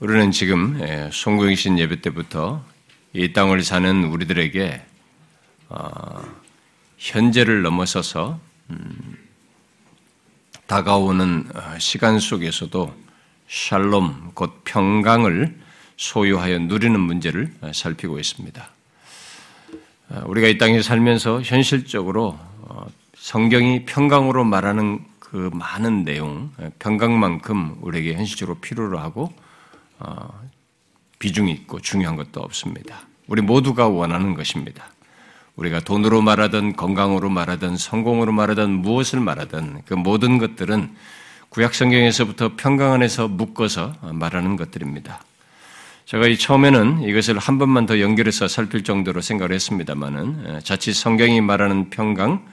우리는 지금 예, 송구영신 예배 때부터 이 땅을 사는 우리들에게 어, 현재를 넘어서서 음, 다가오는 어, 시간 속에서도 샬롬 곧 평강을 소유하여 누리는 문제를 어, 살피고 있습니다. 우리가 이 땅에 살면서 현실적으로 성경이 평강으로 말하는 그 많은 내용, 평강만큼 우리에게 현실적으로 필요로 하고 어, 비중이 있고 중요한 것도 없습니다. 우리 모두가 원하는 것입니다. 우리가 돈으로 말하든 건강으로 말하든 성공으로 말하든 무엇을 말하든 그 모든 것들은 구약 성경에서부터 평강 안에서 묶어서 말하는 것들입니다. 제가 이 처음에는 이것을 한 번만 더 연결해서 살필 정도로 생각을 했습니다만은 자칫 성경이 말하는 평강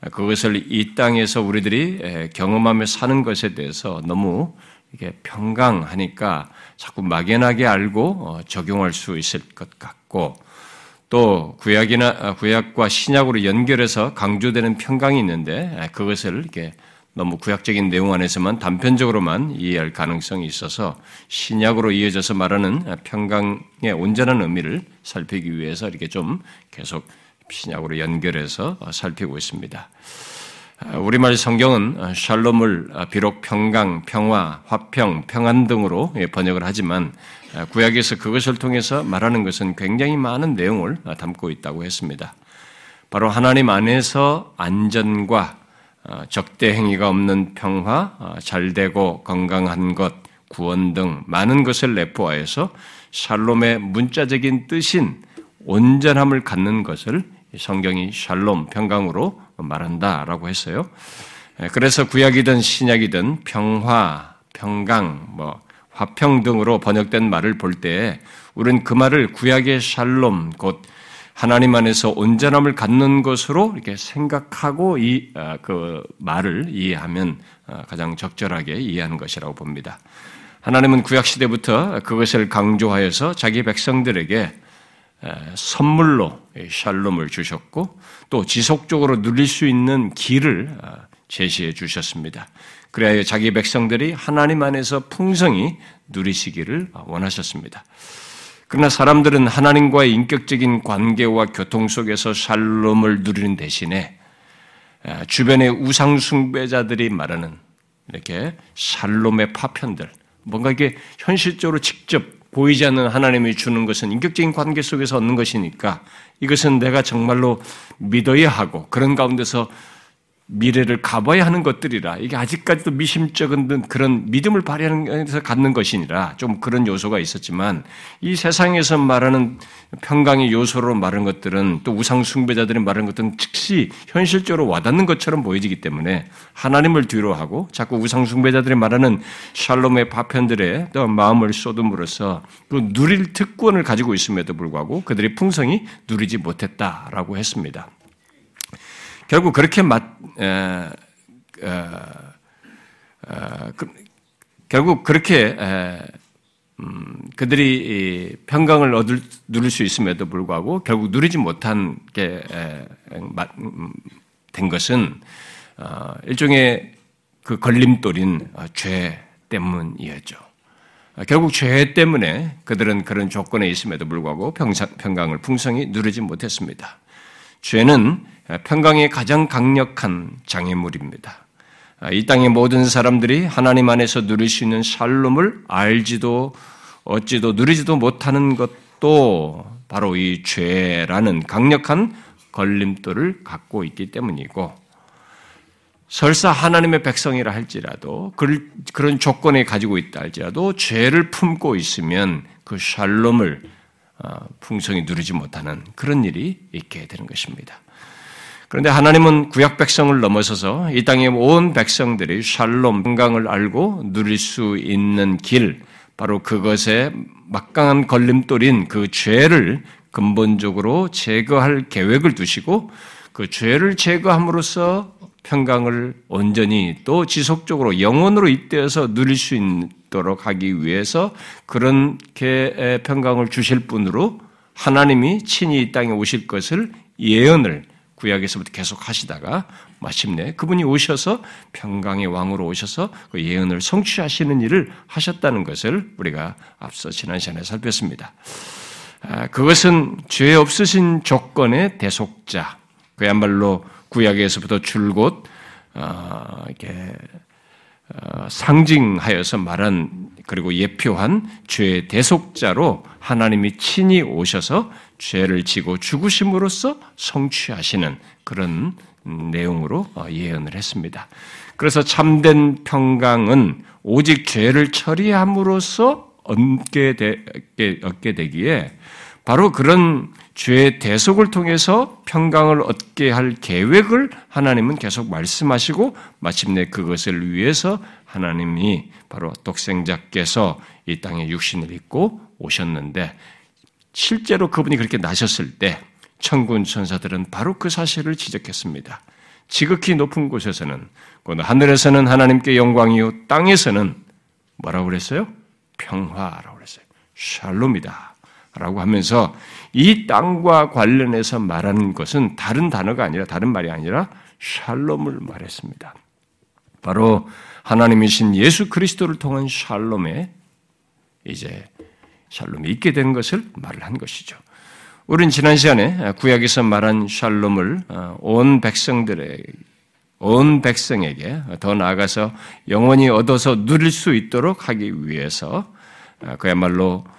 그것을 이 땅에서 우리들이 경험하며 사는 것에 대해서 너무 이게 평강하니까 자꾸 막연하게 알고 어, 적용할 수 있을 것 같고 또 구약이나 아, 구약과 신약으로 연결해서 강조되는 평강이 있는데 그것을 이렇게 너무 구약적인 내용 안에서만 단편적으로만 이해할 가능성이 있어서 신약으로 이어져서 말하는 평강의 온전한 의미를 살피기 위해서 이렇게 좀 계속 신약으로 연결해서 살피고 있습니다. 우리말 성경은 샬롬을 비록 평강, 평화, 화평, 평안 등으로 번역을 하지만 구약에서 그것을 통해서 말하는 것은 굉장히 많은 내용을 담고 있다고 했습니다. 바로 하나님 안에서 안전과 적대 행위가 없는 평화, 잘되고 건강한 것, 구원 등 많은 것을 내포하여서 샬롬의 문자적인 뜻인 온전함을 갖는 것을 성경이 샬롬, 평강으로 말한다라고 했어요. 예, 그래서 구약이든 신약이든 평화, 평강, 뭐 화평 등으로 번역된 말을 볼 때 우리는 그 말을 구약의 샬롬 곧 하나님 안에서 온전함을 갖는 것으로 이렇게 생각하고 이그 아, 말을 이해하면 아, 가장 적절하게 이해하는 것이라고 봅니다. 하나님은 구약 시대부터 그것을 강조하여서 자기 백성들에게 선물로 샬롬을 주셨고 또 지속적으로 누릴 수 있는 길을 아, 제시해 주셨습니다. 그래야 자기 백성들이 하나님 안에서 풍성히 누리시기를 원하셨습니다. 그러나 사람들은 하나님과의 인격적인 관계와 교통 속에서 샬롬을 누리는 대신에 주변의 우상숭배자들이 말하는 이렇게 샬롬의 파편들, 뭔가 이게 현실적으로 직접 보이지 않는 하나님이 주는 것은 인격적인 관계 속에서 얻는 것이니까 이것은 내가 정말로 믿어야 하고 그런 가운데서 미래를 가봐야 하는 것들이라 이게 아직까지도 미심쩍은 그런 믿음을 발휘하는 데서 갖는 것이니라 좀 그런 요소가 있었지만 이 세상에서 말하는 평강의 요소로 말하는 것들은 또 우상 숭배자들이 말하는 것들은 즉시 현실적으로 와닿는 것처럼 보여지기 때문에 하나님을 뒤로 하고 자꾸 우상 숭배자들이 말하는 샬롬의 파편들의 또 마음을 쏟음으로써 그 누릴 특권을 가지고 있음에도 불구하고 그들이 풍성히 누리지 못했다라고 했습니다. 결국 그렇게 맞, 에, 에, 에, 그, 결국 그렇게 음, 그들이 평강을 얻을 누릴 수 있음에도 불구하고 결국 누리지 못한 게된 음, 것은 어, 일종의 그 걸림돌인 어, 죄 때문이었죠. 어, 결국 죄 때문에 그들은 그런 조건에 있음에도 불구하고 평강을 풍성히 누리지 못했습니다. 죄는 평강의 가장 강력한 장애물입니다. 이 땅의 모든 사람들이 하나님 안에서 누릴 수 있는 샬롬을 알지도 얻지도 누리지도 못하는 것도 바로 이 죄라는 강력한 걸림돌을 갖고 있기 때문이고 설사 하나님의 백성이라 할지라도 그런 조건에 가지고 있다 할지라도 죄를 품고 있으면 그 샬롬을 어, 풍성히 누리지 못하는 그런 일이 있게 되는 것입니다. 그런데 하나님은 구약 백성을 넘어서서 이 땅의 온 백성들이 샬롬 건강을 알고 누릴 수 있는 길, 바로 그것에 막강한 걸림돌인 그 죄를 근본적으로 제거할 계획을 두시고 그 죄를 제거함으로써 평강을 온전히 또 지속적으로 영원으로 잇대어서 누릴 수 있 도록 하기 위해서 그렇게 평강을 주실 분으로 하나님이 친히 이 땅에 오실 것을 예언을 구약에서부터 계속 하시다가 마침내 그분이 오셔서 평강의 왕으로 오셔서 그 예언을 성취하시는 일을 하셨다는 것을 우리가 앞서 지난 시간에 살폈습니다. 아, 그것은 죄 없으신 조건의 대속자, 그야말로 구약에서부터 줄곧 어, 이렇게 어, 상징하여서 말한 그리고 예표한 죄의 대속자로 하나님이 친히 오셔서 죄를 지고 죽으심으로써 성취하시는 그런 내용으로 어, 예언을 했습니다. 그래서 참된 평강은 오직 죄를 처리함으로써 얻게, 되, 얻게 되기에 바로 그런 죄의 대속을 통해서 평강을 얻게 할 계획을 하나님은 계속 말씀하시고 마침내 그것을 위해서 하나님이 바로 독생자께서 이 땅에 육신을 입고 오셨는데 실제로 그분이 그렇게 나셨을 때 천군 천사들은 바로 그 사실을 지적했습니다. 지극히 높은 곳에서는 하늘에서는 하나님께 영광이요 땅에서는 뭐라고 그랬어요? 평화라고 그랬어요. 샬롬이다. 라고 하면서 이 땅과 관련해서 말하는 것은 다른 단어가 아니라 다른 말이 아니라 샬롬을 말했습니다. 바로 하나님이신 예수 그리스도를 통한 샬롬에 이제 샬롬이 있게 된 것을 말을 한 것이죠. 우리는 지난 시간에 구약에서 말한 샬롬을 어, 온 백성들의 온 백성에게 더 나아가서 영원히 얻어서 누릴 수 있도록 하기 위해서 어, 그야말로 어,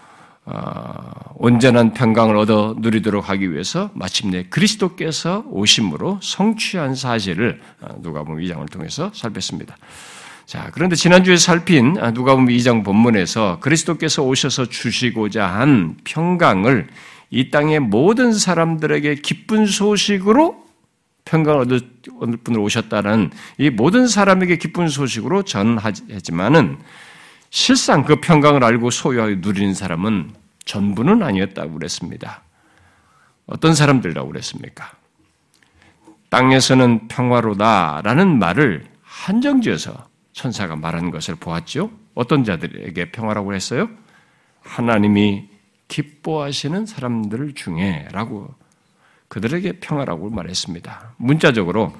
온전한 평강을 얻어 누리도록 하기 위해서 마침내 그리스도께서 오심으로 성취한 사실을 누가복음 2장을 통해서 살폈습니다. 자, 그런데 지난주에 살핀 누가복음 2장 본문에서 그리스도께서 오셔서 주시고자 한 평강을 이 땅의 모든 사람들에게 기쁜 소식으로 평강을 얻을 분으로 오셨다는 이 모든 사람에게 기쁜 소식으로 전하지만은 실상 그 평강을 알고 소유하여 누리는 사람은 전부는 아니었다고 그랬습니다. 어떤 사람들이라고 그랬습니까? 땅에서는 평화로다라는 말을 한정지어서 천사가 말하는 것을 보았죠. 어떤 자들에게 평화라고 했어요? 하나님이 기뻐하시는 사람들 중에라고 그들에게 평화라고 말했습니다. 문자적으로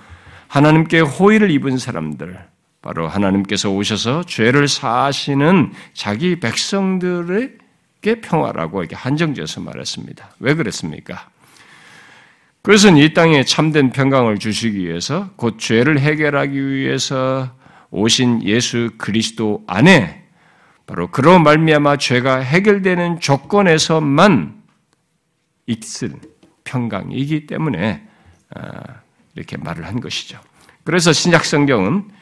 하나님께 호의를 입은 사람들, 바로 하나님께서 오셔서 죄를 사하시는 자기 백성들에게 평화라고 이렇게 한정지어서 말했습니다. 왜 그랬습니까? 그것은 이 땅에 참된 평강을 주시기 위해서 곧 죄를 해결하기 위해서 오신 예수 그리스도 안에 바로 그로 말미암아 죄가 해결되는 조건에서만 있을 평강이기 때문에 아, 이렇게 말을 한 것이죠. 그래서 신약 성경은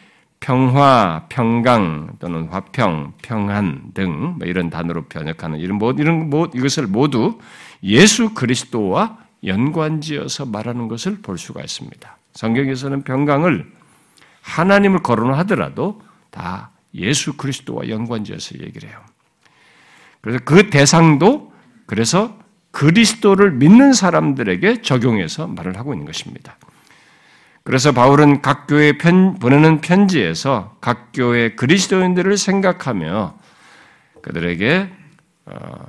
평화, 평강 또는 화평, 평안 등뭐 이런 단어로 번역하는 이런 뭐 이런 뭐 이것을 모두 예수 그리스도와 연관지어서 말하는 것을 볼 수가 있습니다. 성경에서는 평강을 하나님을 거론하더라도 다 예수 그리스도와 연관지어서 얘기를 해요. 그래서 그 대상도 그래서 그리스도를 믿는 사람들에게 적용해서 말을 하고 있는 것입니다. 그래서 바울은 각 교회 편, 보내는 편지에서 각 교회 그리스도인들을 생각하며 그들에게 어,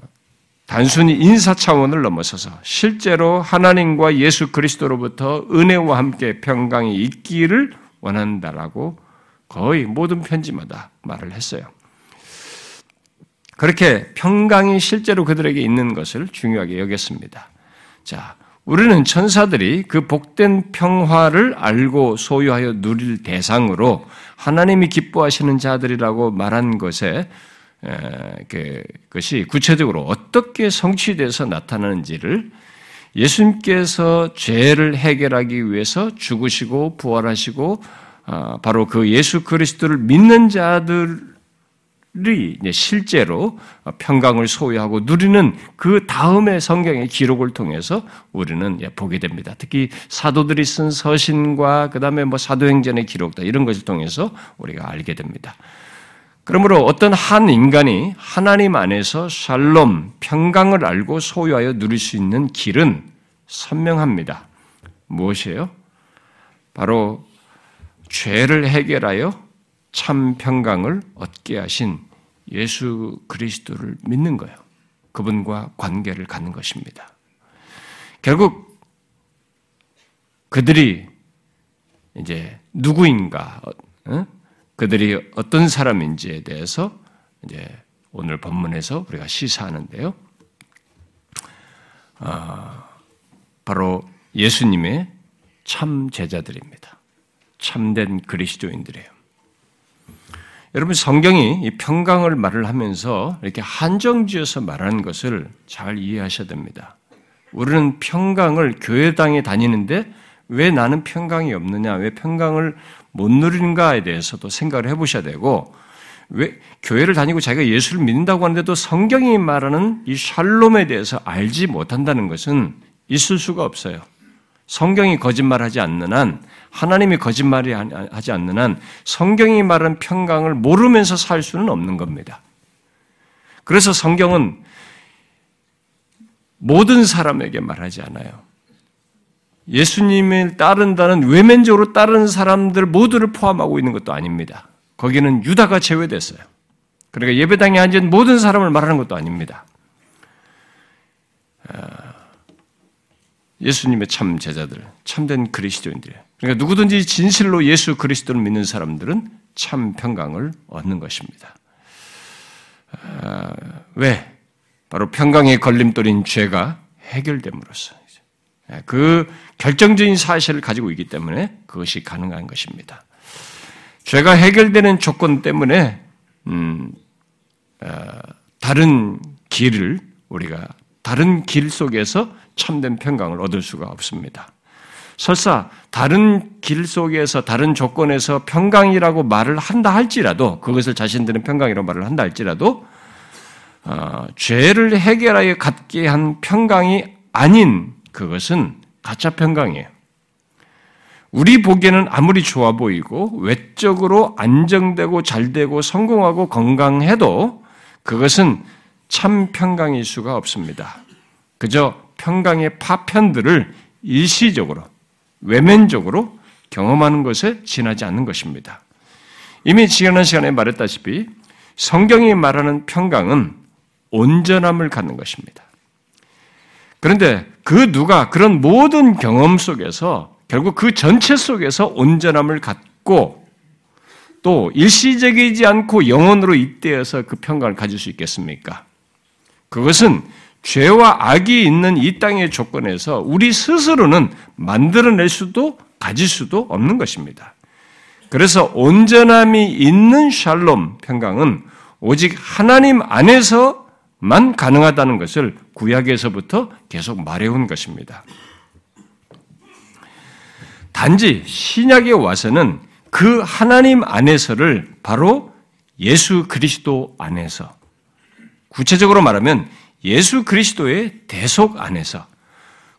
단순히 인사 차원을 넘어서서 실제로 하나님과 예수 그리스도로부터 은혜와 함께 평강이 있기를 원한다라고 거의 모든 편지마다 말을 했어요. 그렇게 평강이 실제로 그들에게 있는 것을 중요하게 여겼습니다. 자, 우리는 천사들이 그 복된 평화를 알고 소유하여 누릴 대상으로 하나님이 기뻐하시는 자들이라고 말한 것에 그것이 구체적으로 어떻게 성취돼서 나타나는지를 예수님께서 죄를 해결하기 위해서 죽으시고 부활하시고 아, 바로 그 예수 그리스도를 믿는 자들이 실제로 평강을 소유하고 누리는 그 다음의 성경의 기록을 통해서 우리는 보게 됩니다. 특히 사도들이 쓴 서신과 그 다음에 뭐 사도행전의 기록다 이런 것을 통해서 우리가 알게 됩니다. 그러므로 어떤 한 인간이 하나님 안에서 샬롬, 평강을 알고 소유하여 누릴 수 있는 길은 선명합니다. 무엇이에요? 바로 죄를 해결하여 참 평강을 얻게 하신 예수 그리스도를 믿는 거예요. 그분과 관계를 갖는 것입니다. 결국 그들이 이제 누구인가, 어? 그들이 어떤 사람인지에 대해서 이제 오늘 본문에서 우리가 시사하는데요. 어, 바로 예수님의 참 제자들입니다. 참된 그리스도인들이에요. 여러분 성경이 이 평강을 말을 하면서 이렇게 한정지어서 말하는 것을 잘 이해하셔야 됩니다. 우리는 평강을 교회당에 다니는데 왜 나는 평강이 없느냐, 왜 평강을 못 누리는가에 대해서도 생각을 해보셔야 되고, 왜 교회를 다니고 자기가 예수를 믿는다고 하는데도 성경이 말하는 이 샬롬에 대해서 알지 못한다는 것은 있을 수가 없어요. 성경이 거짓말하지 않는 한 하나님이 거짓말이 하지 않는 한 성경이 말하는 평강을 모르면서 살 수는 없는 겁니다. 그래서 성경은 모든 사람에게 말하지 않아요. 예수님을 따른다는 외면적으로 따르는 사람들 모두를 포함하고 있는 것도 아닙니다. 거기는 유다가 제외됐어요. 그러니까 예배당에 앉은 모든 사람을 말하는 것도 아닙니다. 아, 예수님의 참 제자들, 참된 그리스도인들. 그러니까 누구든지 진실로 예수 그리스도를 믿는 사람들은 참 평강을 얻는 것입니다. 아, 왜? 바로 평강의 걸림돌인 죄가 해결됨으로써 그 결정적인 사실을 가지고 있기 때문에 그것이 가능한 것입니다. 죄가 해결되는 조건 때문에 음, 어, 다른 길을 우리가 다른 길 속에서 참된 평강을 얻을 수가 없습니다. 설사 다른 길 속에서 다른 조건에서 평강이라고 말을 한다 할지라도 그것을 자신들은 평강이라고 말을 한다 할지라도 어, 죄를 해결하여 갖게 한 평강이 아닌 그것은 가짜 평강이에요. 우리 보기에는 아무리 좋아 보이고 외적으로 안정되고 잘되고 성공하고 건강해도 그것은 참 평강일 수가 없습니다. 그저 평강의 파편들을 일시적으로, 외면적으로 경험하는 것에 지나지 않는 것입니다. 이미 지난 시간에 말했다시피 성경이 말하는 평강은 온전함을 갖는 것입니다. 그런데 그 누가 그런 모든 경험 속에서 결국 그 전체 속에서 온전함을 갖고 또 일시적이지 않고 영원으로 잇대어서 그 평강을 가질 수 있겠습니까? 그것은 죄와 악이 있는 이 땅의 조건에서 우리 스스로는 만들어낼 수도 가질 수도 없는 것입니다. 그래서 온전함이 있는 샬롬 평강은 오직 하나님 안에서만 가능하다는 것을 구약에서부터 계속 말해온 것입니다. 단지 신약에 와서는 그 하나님 안에서를 바로 예수 그리스도 안에서 구체적으로 말하면 예수 그리스도의 대속 안에서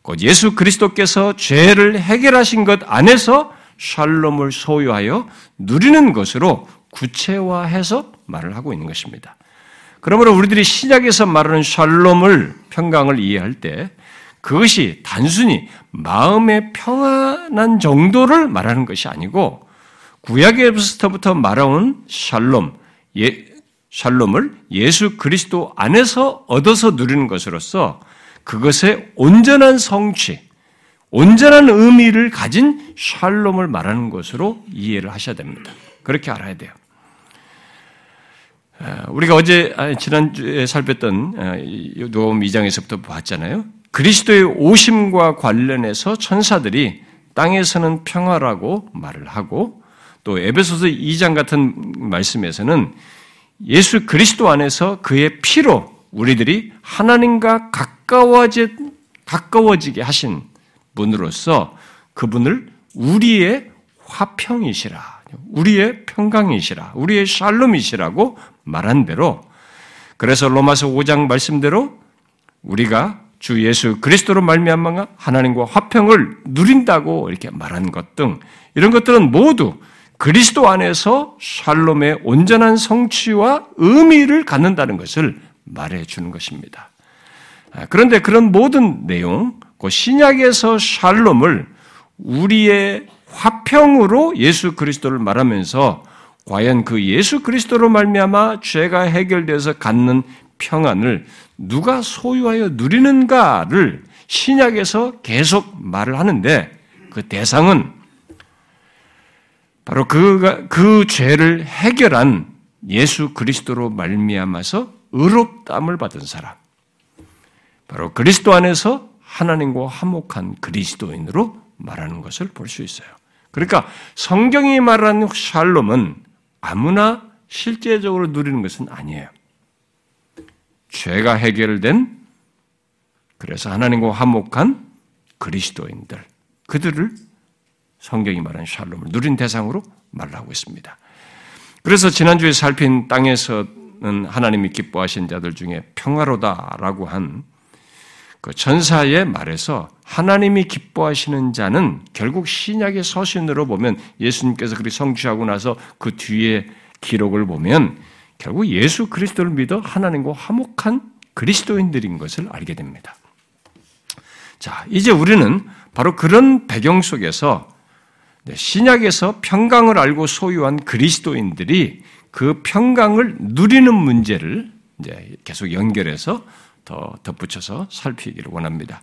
곧 예수 그리스도께서 죄를 해결하신 것 안에서 샬롬을 소유하여 누리는 것으로 구체화해서 말을 하고 있는 것입니다. 그러므로 우리들이 신약에서 말하는 샬롬을 평강을 이해할 때 그것이 단순히 마음의 평안한 정도를 말하는 것이 아니고 구약에서부터 말하는 샬롬, 예, 샬롬을 예수 그리스도 안에서 얻어서 누리는 것으로서 그것의 온전한 성취, 온전한 의미를 가진 샬롬을 말하는 것으로 이해를 하셔야 됩니다. 그렇게 알아야 돼요. 우리가 어제 지난주에 살폈던 누가복음 2장에서부터 봤잖아요. 그리스도의 오심과 관련해서 천사들이 땅에서는 평화라고 말을 하고 또 에베소서 2장 같은 말씀에서는 예수 그리스도 안에서 그의 피로 우리들이 하나님과 가까워지, 가까워지게 하신 분으로서 그분을 우리의 화평이시라, 우리의 평강이시라, 우리의 샬롬이시라고 말한 대로 그래서 로마서 5장 말씀대로 우리가 주 예수 그리스도로 말미암아 하나님과 화평을 누린다고 이렇게 말한 것 등 이런 것들은 모두 그리스도 안에서 샬롬의 온전한 성취와 의미를 갖는다는 것을 말해 주는 것입니다. 아, 그런데 그런 모든 내용, 그 신약에서 샬롬을 우리의 화평으로 예수 그리스도를 말하면서 과연 그 예수 그리스도로 말미암아 죄가 해결돼서 갖는 평안을 누가 소유하여 누리는가를 신약에서 계속 말을 하는데 그 대상은 바로 그, 그 죄를 해결한 예수 그리스도로 말미암아서 의롭담을 받은 사람. 바로 그리스도 안에서 하나님과 화목한 그리스도인으로 말하는 것을 볼 수 있어요. 그러니까 성경이 말하는 샬롬은 아무나 실제적으로 누리는 것은 아니에요. 죄가 해결된 그래서 하나님과 화목한 그리스도인들 그들을 성경이 말하는 샬롬을 누린 대상으로 말하고 있습니다. 그래서 지난주에 살핀 땅에서는 하나님이 기뻐하신 자들 중에 평화로다라고 한 그 전사의 말에서 하나님이 기뻐하시는 자는 결국 신약의 서신으로 보면 예수님께서 그리 성취하고 나서 그 뒤에 기록을 보면 결국 예수 그리스도를 믿어 하나님과 화목한 그리스도인들인 것을 알게 됩니다. 자, 이제 우리는 바로 그런 배경 속에서 네, 신약에서 평강을 알고 소유한 그리스도인들이 그 평강을 누리는 문제를 이제 계속 연결해서 더 덧붙여서 살피기를 원합니다.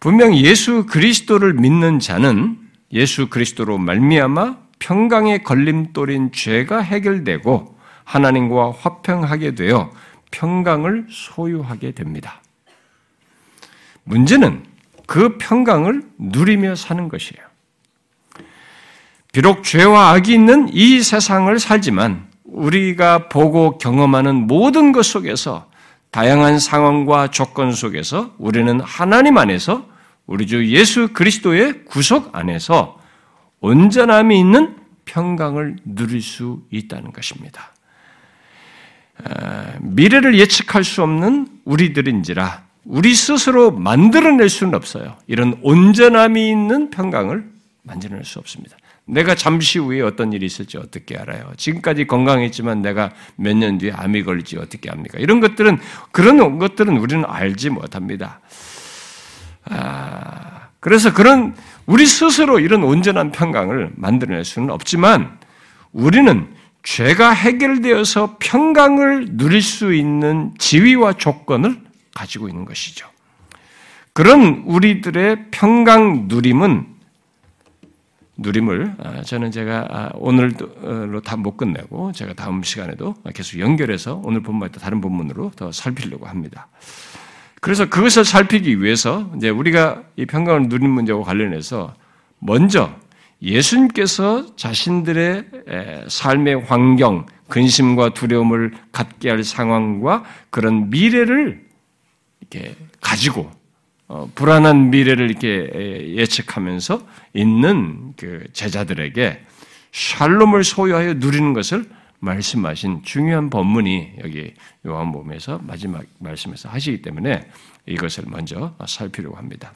분명 예수 그리스도를 믿는 자는 예수 그리스도로 말미암아 평강의 걸림돌인 죄가 해결되고 하나님과 화평하게 되어 평강을 소유하게 됩니다. 문제는 그 평강을 누리며 사는 것이에요. 비록 죄와 악이 있는 이 세상을 살지만 우리가 보고 경험하는 모든 것 속에서 다양한 상황과 조건 속에서 우리는 하나님 안에서 우리 주 예수 그리스도의 구속 안에서 온전함이 있는 평강을 누릴 수 있다는 것입니다. 미래를 예측할 수 없는 우리들인지라 우리 스스로 만들어낼 수는 없어요. 이런 온전함이 있는 평강을 만들어낼 수 없습니다. 내가 잠시 후에 어떤 일이 있을지 어떻게 알아요? 지금까지 건강했지만 내가 몇 년 뒤에 암이 걸릴지 어떻게 합니까? 이런 것들은, 그런 것들은 우리는 알지 못합니다. 아, 그래서 그런, 우리 스스로 이런 온전한 평강을 만들어낼 수는 없지만, 우리는 죄가 해결되어서 평강을 누릴 수 있는 지위와 조건을 가지고 있는 것이죠. 그런 우리들의 평강 누림은 누림을 아, 저는 제가 아, 오늘로 다 못 끝내고 제가 다음 시간에도 계속 연결해서 오늘 본문에 다른 본문으로 더 살피려고 합니다. 그래서 그것을 살피기 위해서 이제 우리가 이 평강을 누리는 문제와 관련해서 먼저 예수님께서 자신들의 삶의 환경, 근심과 두려움을 갖게 할 상황과 그런 미래를 이렇게 가지고 어, 불안한 미래를 이렇게 예측하면서 있는 그 제자들에게 샬롬을 소유하여 누리는 것을 말씀하신 중요한 본문이 여기 요한복음에서 마지막 말씀에서 하시기 때문에 이것을 먼저 살피려고 합니다.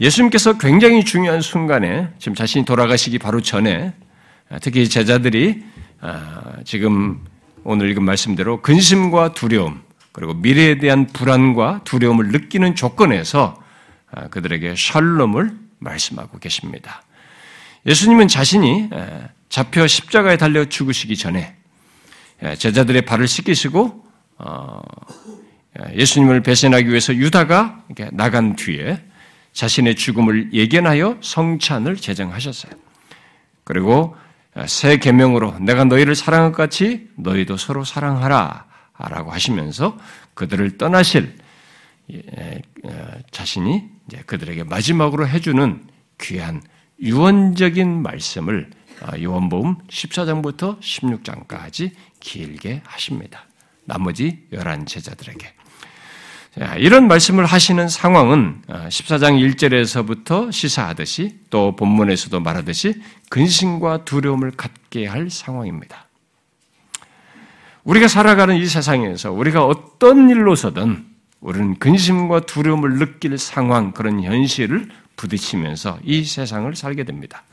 예수님께서 굉장히 중요한 순간에 지금 자신이 돌아가시기 바로 전에 특히 제자들이 아, 지금 오늘 읽은 말씀대로 근심과 두려움 그리고 미래에 대한 불안과 두려움을 느끼는 조건에서 아, 그들에게 샬롬을 말씀하고 계십니다. 예수님은 자신이 잡혀 십자가에 달려 죽으시기 전에 제자들의 발을 씻기시고 어, 예수님을 배신하기 위해서 유다가 나간 뒤에 자신의 죽음을 예견하여 성찬을 제정하셨어요. 그리고 새 계명으로 내가 너희를 사랑한 것 같이 너희도 서로 사랑하라 라고 하시면서 그들을 떠나실 예, 어, 자신이 그들에게 마지막으로 해주는 귀한 유언적인 말씀을 어, 요한복음 14장부터 16장까지 길게 하십니다. 나머지 11 제자들에게. 이런 말씀을 하시는 상황은 14장 어, 1절에서부터 시사하듯이 또 본문에서도 말하듯이 근심과 두려움을 갖게 할 상황입니다. 우리가 살아가는 이 세상에서 우리가 어떤 일로서든 우리는 근심과 두려움을 느낄 상황, 그런 현실을 부딪히면서 이 세상을 살게 됩니다.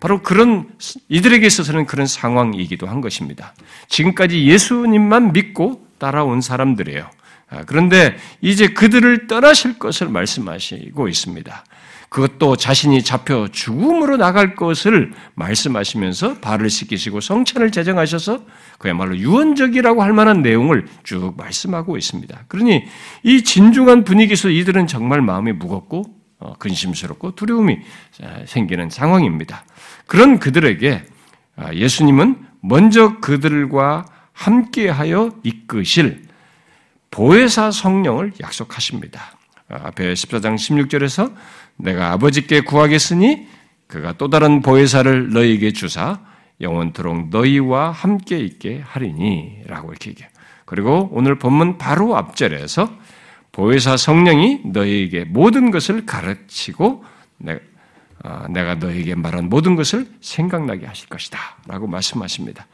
바로 그런, 이들에게 있어서는 그런 상황이기도 한 것입니다. 지금까지 예수님만 믿고 따라온 사람들이에요. 아, 그런데 이제 그들을 떠나실 것을 말씀하시고 있습니다. 그것도 자신이 잡혀 죽음으로 나갈 것을 말씀하시면서 발을 씻기시고 성찬을 제정하셔서 그야말로 유언적이라고 할 만한 내용을 쭉 말씀하고 있습니다. 그러니 이 진중한 분위기에서 이들은 정말 마음이 무겁고 어, 근심스럽고 두려움이 생기는 상황입니다. 그런 그들에게 아, 예수님은 먼저 그들과 함께하여 이끄실 보혜사 성령을 약속하십니다. 아, 앞에 14장 16절에서 내가 아버지께 구하겠으니 그가 또 다른 보혜사를 너희에게 주사 영원토록 너희와 함께 있게 하리니라고 이렇게 얘기해요. 그리고 오늘 본문 바로 앞절에서 보혜사 성령이 너희에게 모든 것을 가르치고 어, 내가 너희에게 말한 모든 것을 생각나게 하실 것이다. 라고 말씀하십니다.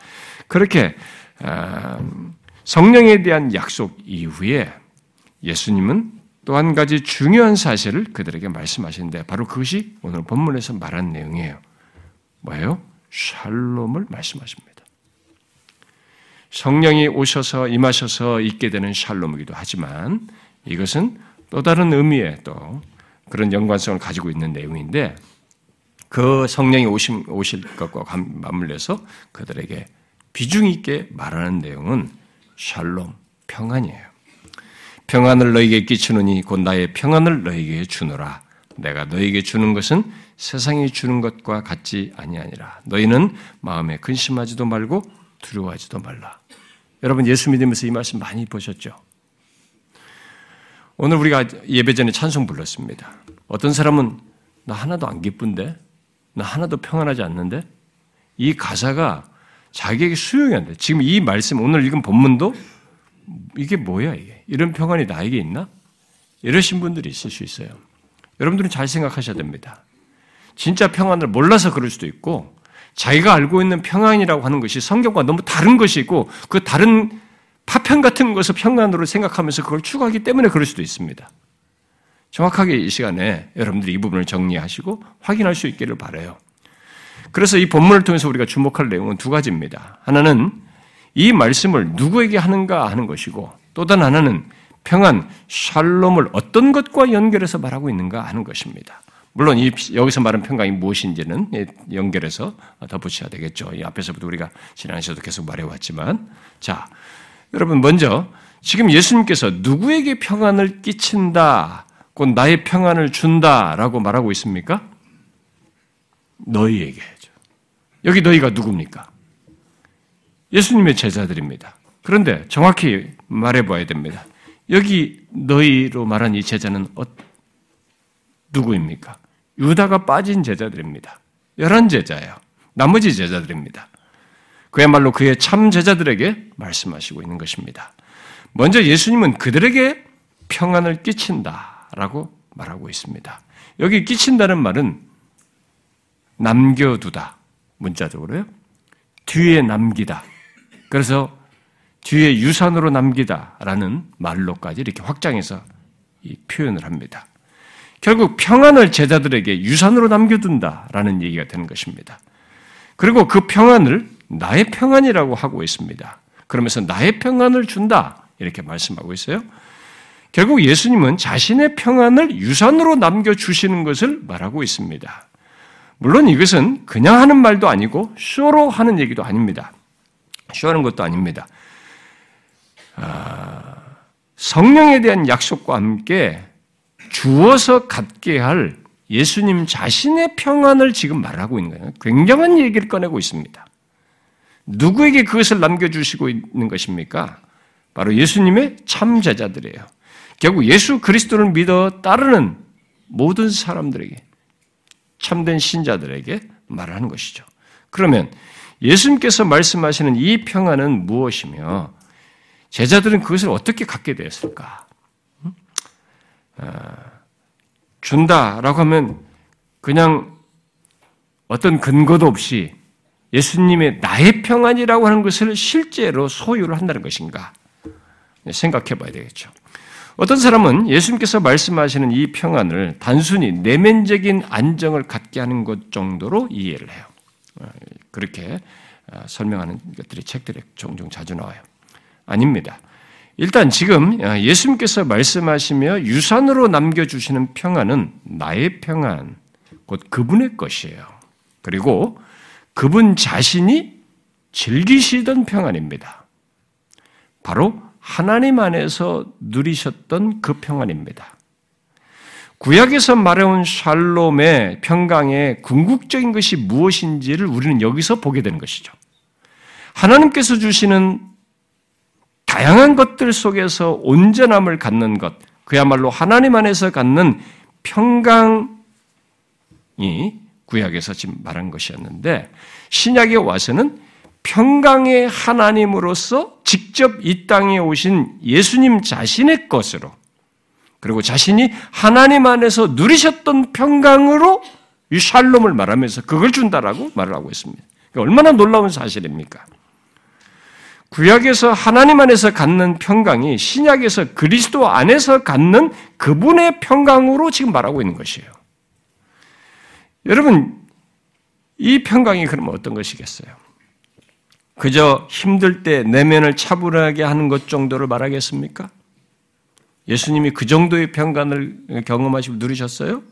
그렇게 어, 성령에 대한 약속 이후에 예수님은 또 한 가지 중요한 사실을 그들에게 말씀하시는데 바로 그것이 오늘 본문에서 말한 내용이에요. 뭐예요? 샬롬을 말씀하십니다. 성령이 오셔서 임하셔서 있게 되는 샬롬이기도 하지만 이것은 또 다른 의미의 또 그런 연관성을 가지고 있는 내용인데 그 성령이 오심, 오실 것과 맞물려서 그들에게 비중 있게 말하는 내용은 샬롬, 평안이에요. 평안을 너에게 끼치느니 곧 나의 평안을 너에게 주노라. 내가 너에게 주는 것은 세상이 주는 것과 같지 아니하니라. 너희는 마음에 근심하지도 말고 두려워하지도 말라. 여러분 예수 믿으면서 이 말씀 많이 보셨죠? 오늘 우리가 예배 전에 찬송 불렀습니다. 어떤 사람은 나 하나도 안 기쁜데, 나 하나도 평안하지 않는데, 이 가사가 자기에게 수용이 안 돼. 지금 이 말씀, 오늘 읽은 본문도 이게 뭐야, 이게. 이런 평안이 나에게 있나? 이러신 분들이 있을 수 있어요. 여러분들은 잘 생각하셔야 됩니다. 진짜 평안을 몰라서 그럴 수도 있고, 자기가 알고 있는 평안이라고 하는 것이 성경과 너무 다른 것이 있고, 그 다른 파편 같은 것을 평안으로 생각하면서 그걸 추구하기 때문에 그럴 수도 있습니다. 정확하게 이 시간에 여러분들이 이 부분을 정리하시고 확인할 수 있기를 바래요. 그래서 이 본문을 통해서 우리가 주목할 내용은 두 가지입니다. 하나는 이 말씀을 누구에게 하는가 하는 것이고 또 다른 하나는 평안, 샬롬을 어떤 것과 연결해서 말하고 있는가 하는 것입니다. 물론 이 여기서 말하는 평강이 무엇인지는 연결해서 덧붙여야 되겠죠. 이 앞에서부터 우리가 지난 시간도 계속 말해왔지만, 자 여러분 먼저 지금 예수님께서 누구에게 평안을 끼친다, 곧 나의 평안을 준다라고 말하고 있습니까? 너희에게죠. 여기 너희가 누굽니까? 예수님의 제자들입니다. 그런데 정확히 말해봐야 됩니다. 여기 너희로 말한 이 제자는 어, 누구입니까? 유다가 빠진 제자들입니다. 열한 제자예요. 나머지 제자들입니다. 그야말로 그의 참 제자들에게 말씀하시고 있는 것입니다. 먼저 예수님은 그들에게 평안을 끼친다라고 말하고 있습니다. 여기 끼친다는 말은 남겨두다. 문자적으로요. 뒤에 남기다. 그래서 뒤에 유산으로 남기다라는 말로까지 이렇게 확장해서 표현을 합니다. 결국 평안을 제자들에게 유산으로 남겨둔다라는 얘기가 되는 것입니다. 그리고 그 평안을 나의 평안이라고 하고 있습니다. 그러면서 나의 평안을 준다. 이렇게 말씀하고 있어요. 결국 예수님은 자신의 평안을 유산으로 남겨주시는 것을 말하고 있습니다. 물론 이것은 그냥 하는 말도 아니고 쇼로 하는 얘기도 아닙니다. 쇼하는 것도 아닙니다. 아, 성령에 대한 약속과 함께 주어서 갖게 할 예수님 자신의 평안을 지금 말하고 있는 거예요. 굉장한 얘기를 꺼내고 있습니다. 누구에게 그것을 남겨주시고 있는 것입니까? 바로 예수님의 참 제자들이에요. 결국 예수 그리스도를 믿어 따르는 모든 사람들에게, 참된 신자들에게 말하는 것이죠. 그러면 예수님께서 말씀하시는 이 평안은 무엇이며, 제자들은 그것을 어떻게 갖게 되었을까? 아, 준다라고 하면 그냥 어떤 근거도 없이 예수님의 나의 평안이라고 하는 것을 실제로 소유를 한다는 것인가? 생각해 봐야 되겠죠. 어떤 사람은 예수님께서 말씀하시는 이 평안을 단순히 내면적인 안정을 갖게 하는 것 정도로 이해를 해요. 그렇게 설명하는 것들이 책들에 종종 자주 나와요. 아닙니다. 일단 지금 예수님께서 말씀하시며 유산으로 남겨주시는 평안은 나의 평안, 곧 그분의 것이에요. 그리고 그분 자신이 즐기시던 평안입니다. 바로 하나님 안에서 누리셨던 그 평안입니다. 구약에서 말해온 샬롬의 평강의 궁극적인 것이 무엇인지를 우리는 여기서 보게 되는 것이죠. 하나님께서 주시는 다양한 것들 속에서 온전함을 갖는 것, 그야말로 하나님 안에서 갖는 평강이 구약에서 지금 말한 것이었는데 신약에 와서는 평강의 하나님으로서 직접 이 땅에 오신 예수님 자신의 것으로 그리고 자신이 하나님 안에서 누리셨던 평강으로 이 샬롬을 말하면서 그걸 준다라고 말을 하고 있습니다. 얼마나 놀라운 사실입니까? 구약에서 하나님 안에서 갖는 평강이 신약에서 그리스도 안에서 갖는 그분의 평강으로 지금 말하고 있는 것이에요. 여러분, 이 평강이 그러면 어떤 것이겠어요? 그저 힘들 때 내면을 차분하게 하는 것 정도를 말하겠습니까? 예수님이 그 정도의 평강을 경험하시고 누리셨어요?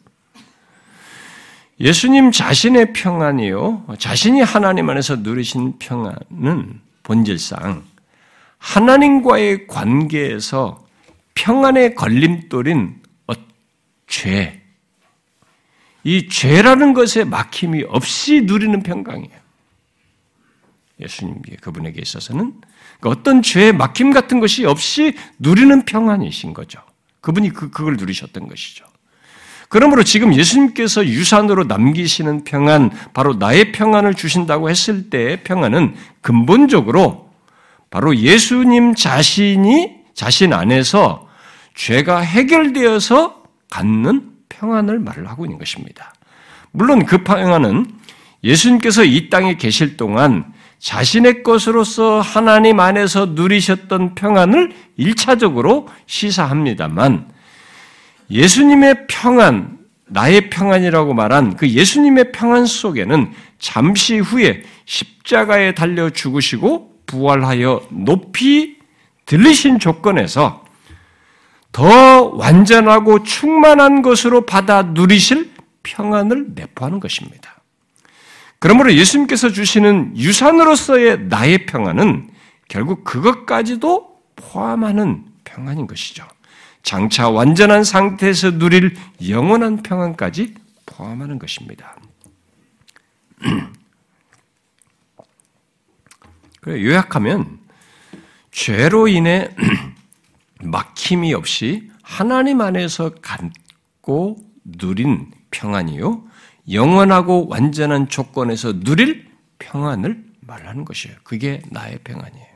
예수님 자신의 평안이요. 자신이 하나님 안에서 누리신 평안은 본질상 하나님과의 관계에서 평안의 걸림돌인 어, 죄, 이 죄라는 것에 막힘이 없이 누리는 평강이에요. 예수님 그분에게 있어서는 그러니까 어떤 죄의 막힘 같은 것이 없이 누리는 평안이신 거죠. 그분이 그, 그걸 누리셨던 것이죠. 그러므로 지금 예수님께서 유산으로 남기시는 평안, 바로 나의 평안을 주신다고 했을 때의 평안은 근본적으로 바로 예수님 자신이 자신 안에서 죄가 해결되어서 갖는 평안을 말을 하고 있는 것입니다. 물론 그 평안은 예수님께서 이 땅에 계실 동안 자신의 것으로서 하나님 안에서 누리셨던 평안을 일차적으로 시사합니다만 예수님의 평안, 나의 평안이라고 말한 그 예수님의 평안 속에는 잠시 후에 십자가에 달려 죽으시고 부활하여 높이 들리신 조건에서 더 완전하고 충만한 것으로 받아 누리실 평안을 내포하는 것입니다. 그러므로 예수님께서 주시는 유산으로서의 나의 평안은 결국 그것까지도 포함하는 평안인 것이죠. 장차 완전한 상태에서 누릴 영원한 평안까지 포함하는 것입니다. 요약하면 죄로 인해 막힘이 없이 하나님 안에서 갖고 누린 평안이요. 영원하고 완전한 조건에서 누릴 평안을 말하는 것이에요. 그게 나의 평안이에요.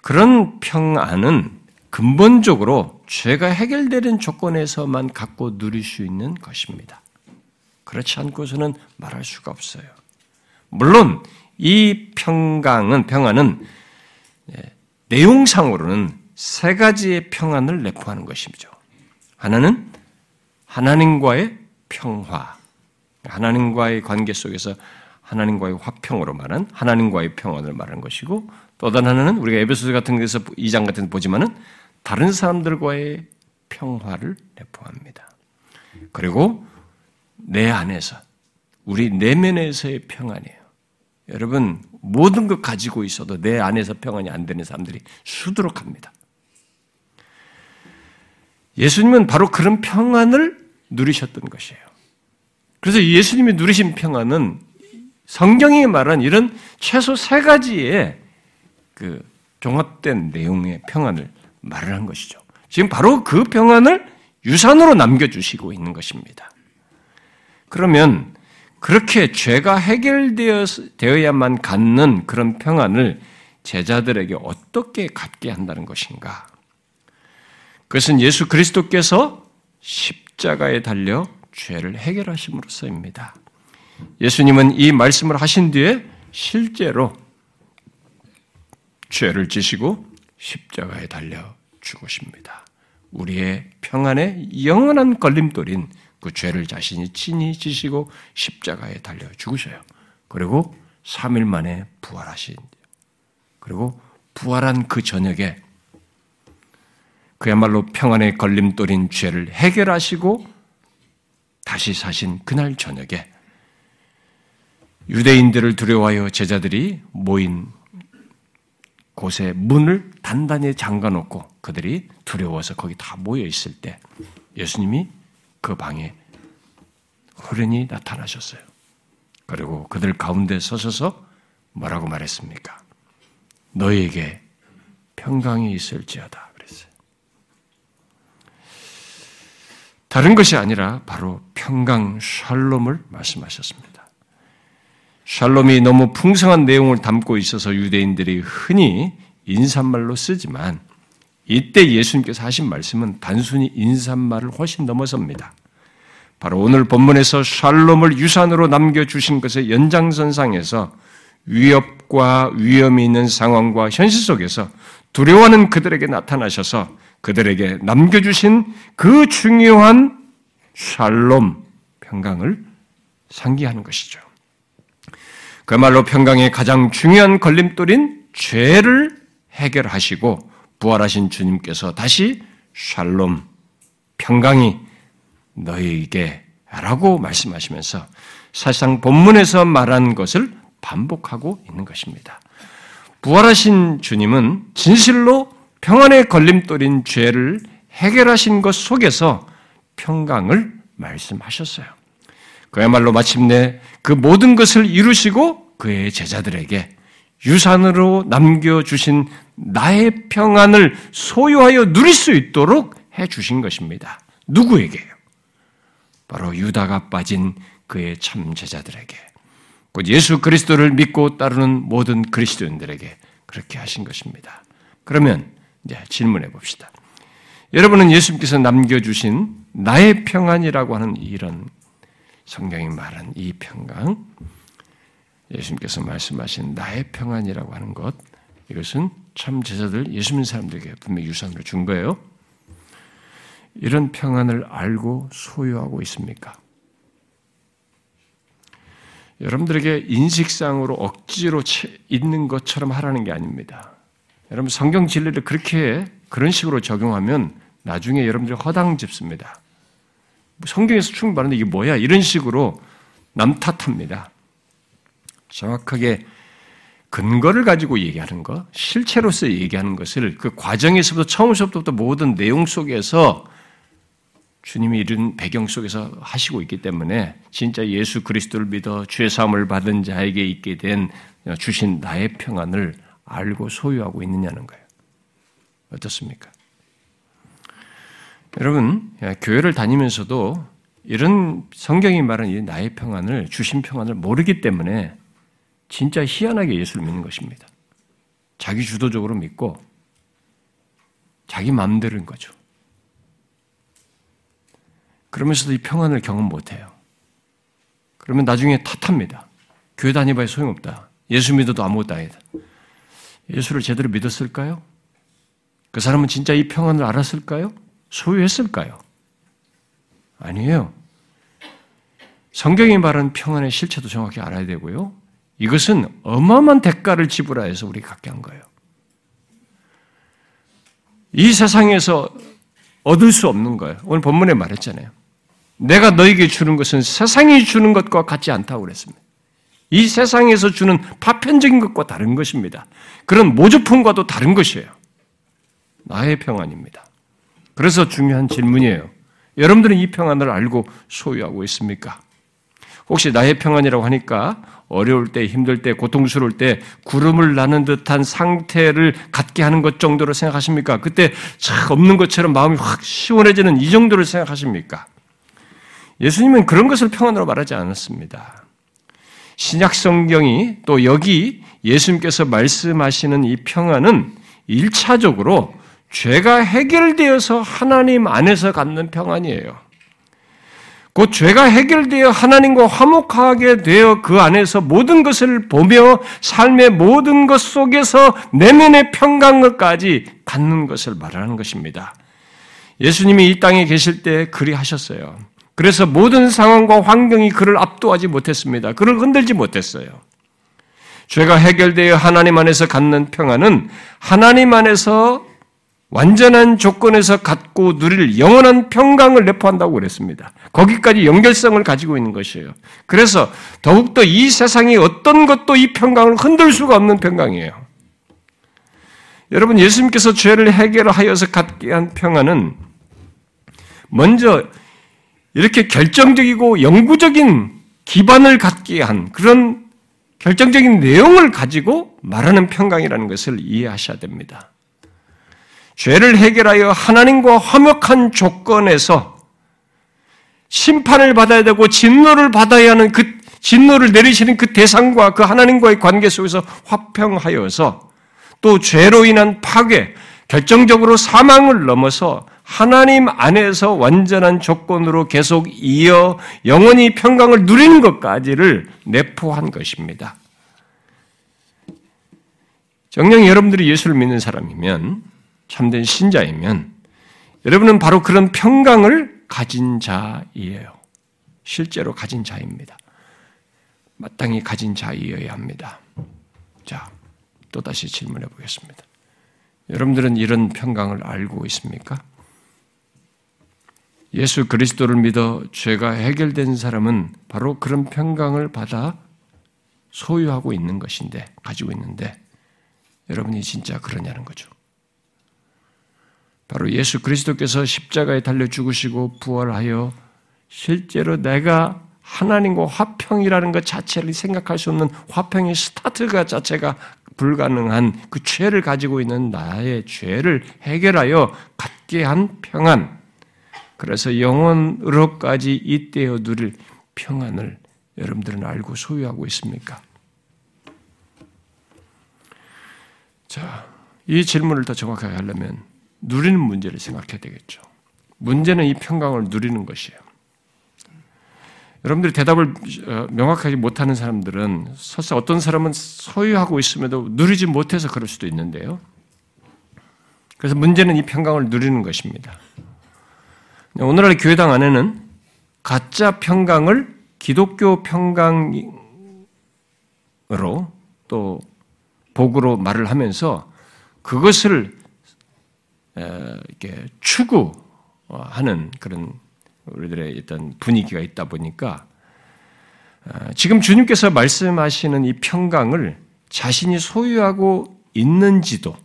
그런 평안은 근본적으로 죄가 해결되는 조건에서만 갖고 누릴 수 있는 것입니다. 그렇지 않고서는 말할 수가 없어요. 물론 이 평강은 평안은 예, 내용상으로는 세 가지의 평안을 내포하는 것이죠. 하나는 하나님과의 평화, 하나님과의 관계 속에서 하나님과의 화평으로 말한 하나님과의 평안을 말하는 것이고 또 다른 하나는 우리가 에베소서 같은 데서 2장 같은 데 보지만은 다른 사람들과의 평화를 내포합니다. 그리고 내 안에서 우리 내면에서의 평안이에요. 여러분 모든 것 가지고 있어도 내 안에서 평안이 안 되는 사람들이 수두룩합니다. 예수님은 바로 그런 평안을 누리셨던 것이에요. 그래서 예수님이 누리신 평안은 성경이 말한 이런 최소 세 가지의 그 종합된 내용의 평안을 말을 한 것이죠. 지금 바로 그 평안을 유산으로 남겨주시고 있는 것입니다. 그러면 그렇게 죄가 해결되어야만 갖는 그런 평안을 제자들에게 어떻게 갖게 한다는 것인가? 그것은 예수 그리스도께서 십자가에 달려 죄를 해결하심으로써입니다. 예수님은 이 말씀을 하신 뒤에 실제로 죄를 지시고 십자가에 달려 죽으십니다. 우리의 평안의 영원한 걸림돌인 그 죄를 자신이 친히 지시고 십자가에 달려 죽으셔요. 그리고 3일 만에 부활하신. 그리고 부활한 그 저녁에 그야말로 평안의 걸림돌인 죄를 해결하시고 다시 사신 그날 저녁에 유대인들을 두려워하여 제자들이 모인 곳에 문을 단단히 잠가 놓고 그들이 두려워서 거기 다 모여 있을 때 예수님이 그 방에 호련히 나타나셨어요. 그리고 그들 가운데 서셔서 뭐라고 말했습니까? 너에게 평강이 있을지어다 그랬어요. 다른 것이 아니라 바로 평강 샬롬을 말씀하셨습니다. 샬롬이 너무 풍성한 내용을 담고 있어서 유대인들이 흔히 인사말로 쓰지만 이때 예수님께서 하신 말씀은 단순히 인사말을 훨씬 넘어섭니다. 바로 오늘 본문에서 샬롬을 유산으로 남겨주신 것의 연장선상에서 위협과 위험이 있는 상황과 현실 속에서 두려워하는 그들에게 나타나셔서 그들에게 남겨주신 그 중요한 샬롬, 평강을 상기하는 것이죠. 그말로 평강의 가장 중요한 걸림돌인 죄를 해결하시고 부활하신 주님께서 다시 샬롬, 평강이 너희에게 라고 말씀하시면서 사실상 본문에서 말한 것을 반복하고 있는 것입니다. 부활하신 주님은 진실로 평안의 걸림돌인 죄를 해결하신 것 속에서 평강을 말씀하셨어요. 그야말로 마침내 그 모든 것을 이루시고 그의 제자들에게 유산으로 남겨주신 나의 평안을 소유하여 누릴 수 있도록 해주신 것입니다. 누구에게요? 바로 유다가 빠진 그의 참 제자들에게, 곧 예수 그리스도를 믿고 따르는 모든 그리스도인들에게 그렇게 하신 것입니다. 그러면 이제 질문해 봅시다. 여러분은 예수님께서 남겨주신 나의 평안이라고 하는 이런 성경이 말한 이 평강, 예수님께서 말씀하신 나의 평안이라고 하는 것, 이것은 참 제자들, 예수 믿는 사람들에게 분명히 유산으로 준 거예요. 이런 평안을 알고 소유하고 있습니까? 여러분들에게 인식상으로 억지로 있는 것처럼 하라는 게 아닙니다. 여러분 성경 진리를 그렇게 그런 식으로 적용하면 나중에 여러분들이 허당 집습니다. 성경에서 충분히 말하는데 이게 뭐야? 이런 식으로 남 탓합니다. 정확하게 근거를 가지고 얘기하는 것, 실체로서 얘기하는 것을 그 과정에서부터 처음부터 모든 내용 속에서 주님이 이런 배경 속에서 하시고 있기 때문에 진짜 예수 그리스도를 믿어 죄 사함을 받은 자에게 있게 된 주신 나의 평안을 알고 소유하고 있느냐는 거예요. 어떻습니까? 여러분, 교회를 다니면서도 이런 성경이 말하는 나의 평안을, 주신 평안을 모르기 때문에 진짜 희한하게 예수를 믿는 것입니다. 자기 주도적으로 믿고 자기 마음대로인 거죠. 그러면서도 이 평안을 경험 못해요. 그러면 나중에 탓합니다. 교회 다니봐야 소용없다. 예수 믿어도 아무것도 아니다. 예수를 제대로 믿었을까요? 그 사람은 진짜 이 평안을 알았을까요? 소유했을까요? 아니에요. 성경이 말하는 평안의 실체도 정확히 알아야 되고요. 이것은 어마어마한 대가를 지불하여서 우리 갖게 한 거예요. 이 세상에서 얻을 수 없는 거예요. 오늘 본문에 말했잖아요. 내가 너에게 주는 것은 세상이 주는 것과 같지 않다고 그랬습니다. 이 세상에서 주는 파편적인 것과 다른 것입니다. 그런 모조품과도 다른 것이에요. 나의 평안입니다. 그래서 중요한 질문이에요. 여러분들은 이 평안을 알고 소유하고 있습니까? 혹시 나의 평안이라고 하니까 어려울 때, 힘들 때, 고통스러울 때 구름을 나는 듯한 상태를 갖게 하는 것 정도로 생각하십니까? 그때 참 없는 것처럼 마음이 확 시원해지는 이 정도를 생각하십니까? 예수님은 그런 것을 평안으로 말하지 않았습니다. 신약 성경이 또 여기 예수님께서 말씀하시는 이 평안은 1차적으로 죄가 해결되어서 하나님 안에서 갖는 평안이에요. 곧 죄가 해결되어 하나님과 화목하게 되어 그 안에서 모든 것을 보며 삶의 모든 것 속에서 내면의 평강까지 갖는 것을 말하는 것입니다. 예수님이 이 땅에 계실 때 그리 하셨어요. 그래서 모든 상황과 환경이 그를 압도하지 못했습니다. 그를 흔들지 못했어요. 죄가 해결되어 하나님 안에서 갖는 평안은 하나님 안에서 완전한 조건에서 갖고 누릴 영원한 평강을 내포한다고 그랬습니다. 거기까지 연결성을 가지고 있는 것이에요. 그래서 더욱더 이 세상의 어떤 것도 이 평강을 흔들 수가 없는 평강이에요. 여러분, 예수님께서 죄를 해결하여서 갖게 한 평안은 먼저 이렇게 결정적이고 영구적인 기반을 갖게 한 그런 결정적인 내용을 가지고 말하는 평강이라는 것을 이해하셔야 됩니다. 죄를 해결하여 하나님과 화목한 조건에서 심판을 받아야 되고 진노를 받아야 하는 그 진노를 내리시는 그 대상과 그 하나님과의 관계 속에서 화평하여서 또 죄로 인한 파괴, 결정적으로 사망을 넘어서 하나님 안에서 완전한 조건으로 계속 이어 영원히 평강을 누리는 것까지를 내포한 것입니다. 정녕 여러분들이 예수를 믿는 사람이면 참된 신자이면 여러분은 바로 그런 평강을 가진 자이에요. 실제로 가진 자입니다. 마땅히 가진 자이어야 합니다. 자, 또다시 질문해 보겠습니다. 여러분들은 이런 평강을 알고 있습니까? 예수 그리스도를 믿어 죄가 해결된 사람은 바로 그런 평강을 받아 소유하고 있는 것인데, 가지고 있는데, 여러분이 진짜 그러냐는 거죠. 바로 예수 그리스도께서 십자가에 달려 죽으시고 부활하여 실제로 내가 하나님과 화평이라는 것 자체를 생각할 수 없는 화평의 스타트가 자체가 불가능한 그 죄를 가지고 있는 나의 죄를 해결하여 갖게 한 평안. 그래서 영원으로까지 이때어 누릴 평안을 여러분들은 알고 소유하고 있습니까? 자, 이 질문을 더 정확하게 하려면 누리는 문제를 생각해야 되겠죠. 문제는 이 평강을 누리는 것이에요. 여러분들이 대답을 어, 명확하게 못하는 사람들은 설사 어떤 사람은 소유하고 있음에도 누리지 못해서 그럴 수도 있는데요. 그래서 문제는 이 평강을 누리는 것입니다. 오늘날 교회당 안에는 가짜 평강을 기독교 평강으로 또 복으로 말을 하면서 그것을 이렇게 추구하는 그런 우리들의 어떤 분위기가 있다 보니까 어, 지금 주님께서 말씀하시는 이 평강을 자신이 소유하고 있는지도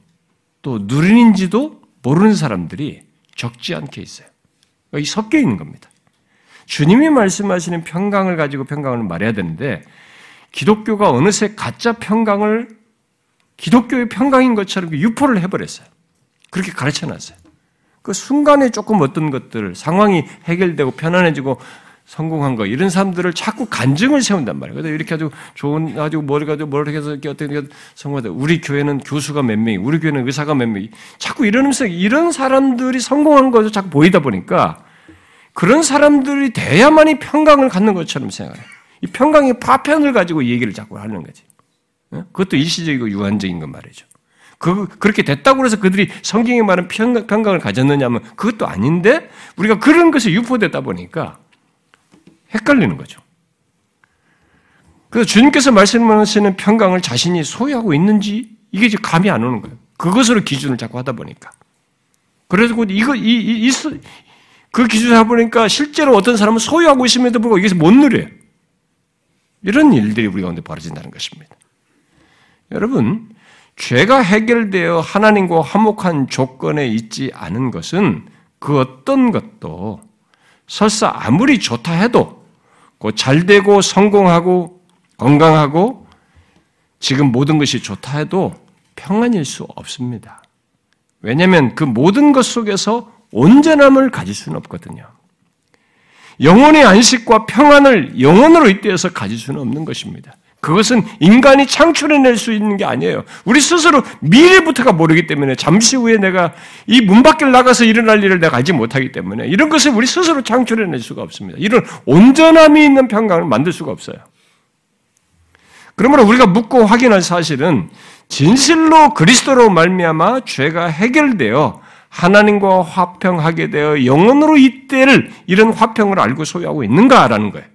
또 누리는지도 모르는 사람들이 적지 않게 있어요. 이 섞여 있는 겁니다. 주님이 말씀하시는 평강을 가지고 평강을 말해야 되는데 기독교가 어느새 가짜 평강을 기독교의 평강인 것처럼 유포를 해버렸어요. 그렇게 가르쳐 놨어요. 그 순간에 조금 어떤 것들, 상황이 해결되고 편안해지고 성공한 거, 이런 사람들을 자꾸 간증을 세운단 말이에요. 그래서 이렇게 아주 좋은, 아주 뭘 가지고 뭘 해서 이렇게 어떻게 성공하다. 우리 교회는 교수가 몇 명이, 우리 교회는 의사가 몇 명이. 자꾸 이러면서 이런 사람들이 성공한 것을 자꾸 보이다 보니까 그런 사람들이 돼야만이 평강을 갖는 것처럼 생각해요. 이 평강의 파편을 가지고 얘기를 자꾸 하는 거지. 어? 그것도 일시적이고 유한적인 건 말이죠. 그, 그렇게 됐다고 해서 그들이 성경에 말하는 평강을 가졌느냐면 그것도 아닌데 우리가 그런 것에 유포됐다 보니까 헷갈리는 거죠. 그래서 주님께서 말씀하시는 평강을 자신이 소유하고 있는지 이게 지금 감이 안 오는 거예요. 그것으로 기준을 자꾸 하다 보니까. 그래서 이거, 이, 이, 이, 그 기준을 하다 보니까 실제로 어떤 사람은 소유하고 있음에도 불구하고 여기서 못 누려요. 이런 일들이 우리 가운데 벌어진다는 것입니다. 여러분, 죄가 해결되어 하나님과 화목한 조건에 있지 않은 것은 그 어떤 것도 설사 아무리 좋다 해도 잘 되고 성공하고 건강하고 지금 모든 것이 좋다 해도 평안일 수 없습니다. 왜냐하면 그 모든 것 속에서 온전함을 가질 수는 없거든요. 영혼의 안식과 평안을 영혼으로 잇대어서 가질 수는 없는 것입니다. 그것은 인간이 창출해낼 수 있는 게 아니에요. 우리 스스로 미래부터가 모르기 때문에 잠시 후에 내가 이 문 밖을 나가서 일어날 일을 내가 알지 못하기 때문에 이런 것을 우리 스스로 창출해낼 수가 없습니다. 이런 온전함이 있는 평강을 만들 수가 없어요. 그러므로 우리가 묻고 확인할 사실은 진실로 그리스도로 말미암아 죄가 해결되어 하나님과 화평하게 되어 영원으로 이때를 이런 화평을 알고 소유하고 있는가라는 거예요.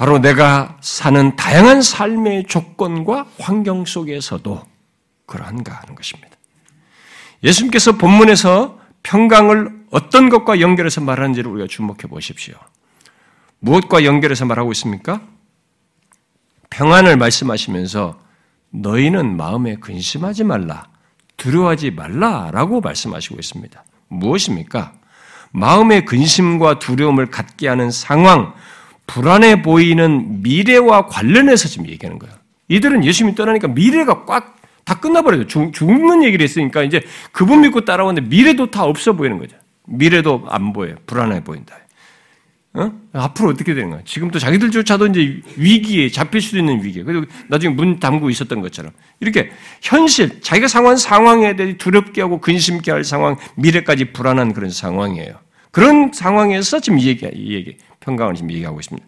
바로 내가 사는 다양한 삶의 조건과 환경 속에서도 그러한가 하는 것입니다. 예수님께서 본문에서 평강을 어떤 것과 연결해서 말하는지를 우리가 주목해 보십시오. 무엇과 연결해서 말하고 있습니까? 평안을 말씀하시면서 너희는 마음에 근심하지 말라, 두려워하지 말라라고 말씀하시고 있습니다. 무엇입니까? 마음의 근심과 두려움을 갖게 하는 상황, 불안해 보이는 미래와 관련해서 지금 얘기하는 거예요. 이들은 예수님이 떠나니까 미래가 꽉 다 끝나버려요. 죽는 얘기를 했으니까 이제 그분 믿고 따라오는데 미래도 다 없어 보이는 거죠. 미래도 안 보여요. 불안해 보인다. 어? 앞으로 어떻게 되는 거야? 지금도 자기들조차도 이제 위기에 잡힐 수도 있는 위기에. 그리고 나중에 문 담고 있었던 것처럼. 이렇게 현실, 자기가 상황, 상황에 대해 두렵게 하고 근심케 할 상황, 미래까지 불안한 그런 상황이에요. 그런 상황에서 지금 이 얘기, 이 얘기, 평강을 지금 얘기하고 있습니다.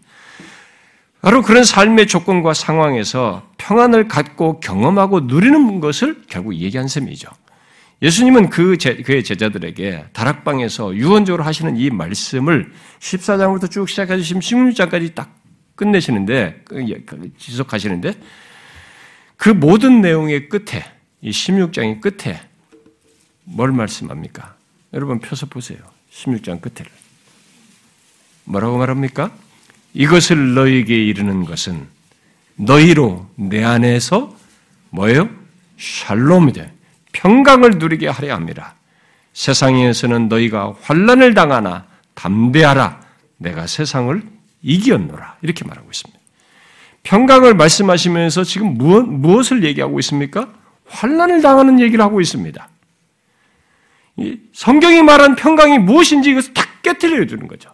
바로 그런 삶의 조건과 상황에서 평안을 갖고 경험하고 누리는 것을 결국 얘기한 셈이죠. 예수님은 그 제, 그의 제자들에게 다락방에서 유언적으로 하시는 이 말씀을 14장부터 쭉 시작해서 16장까지 딱 끝내시는데, 그그 지속하시는데, 그 모든 내용의 끝에, 이 16장의 끝에 뭘 말씀합니까? 여러분 펴서 보세요. 16장 끝에를. 뭐라고 말합니까? 이것을 너에게 이르는 것은 너희로 내 안에서 뭐예요? 샬롬이 돼. 평강을 누리게 하려 합니다. 세상에서는 너희가 환란을 당하나 담대하라. 내가 세상을 이기었노라. 이렇게 말하고 있습니다. 평강을 말씀하시면서 지금 무엇, 무엇을 얘기하고 있습니까? 환란을 당하는 얘기를 하고 있습니다. 성경이 말한 평강이 무엇인지 이것을 탁 깨뜨려 주는 거죠.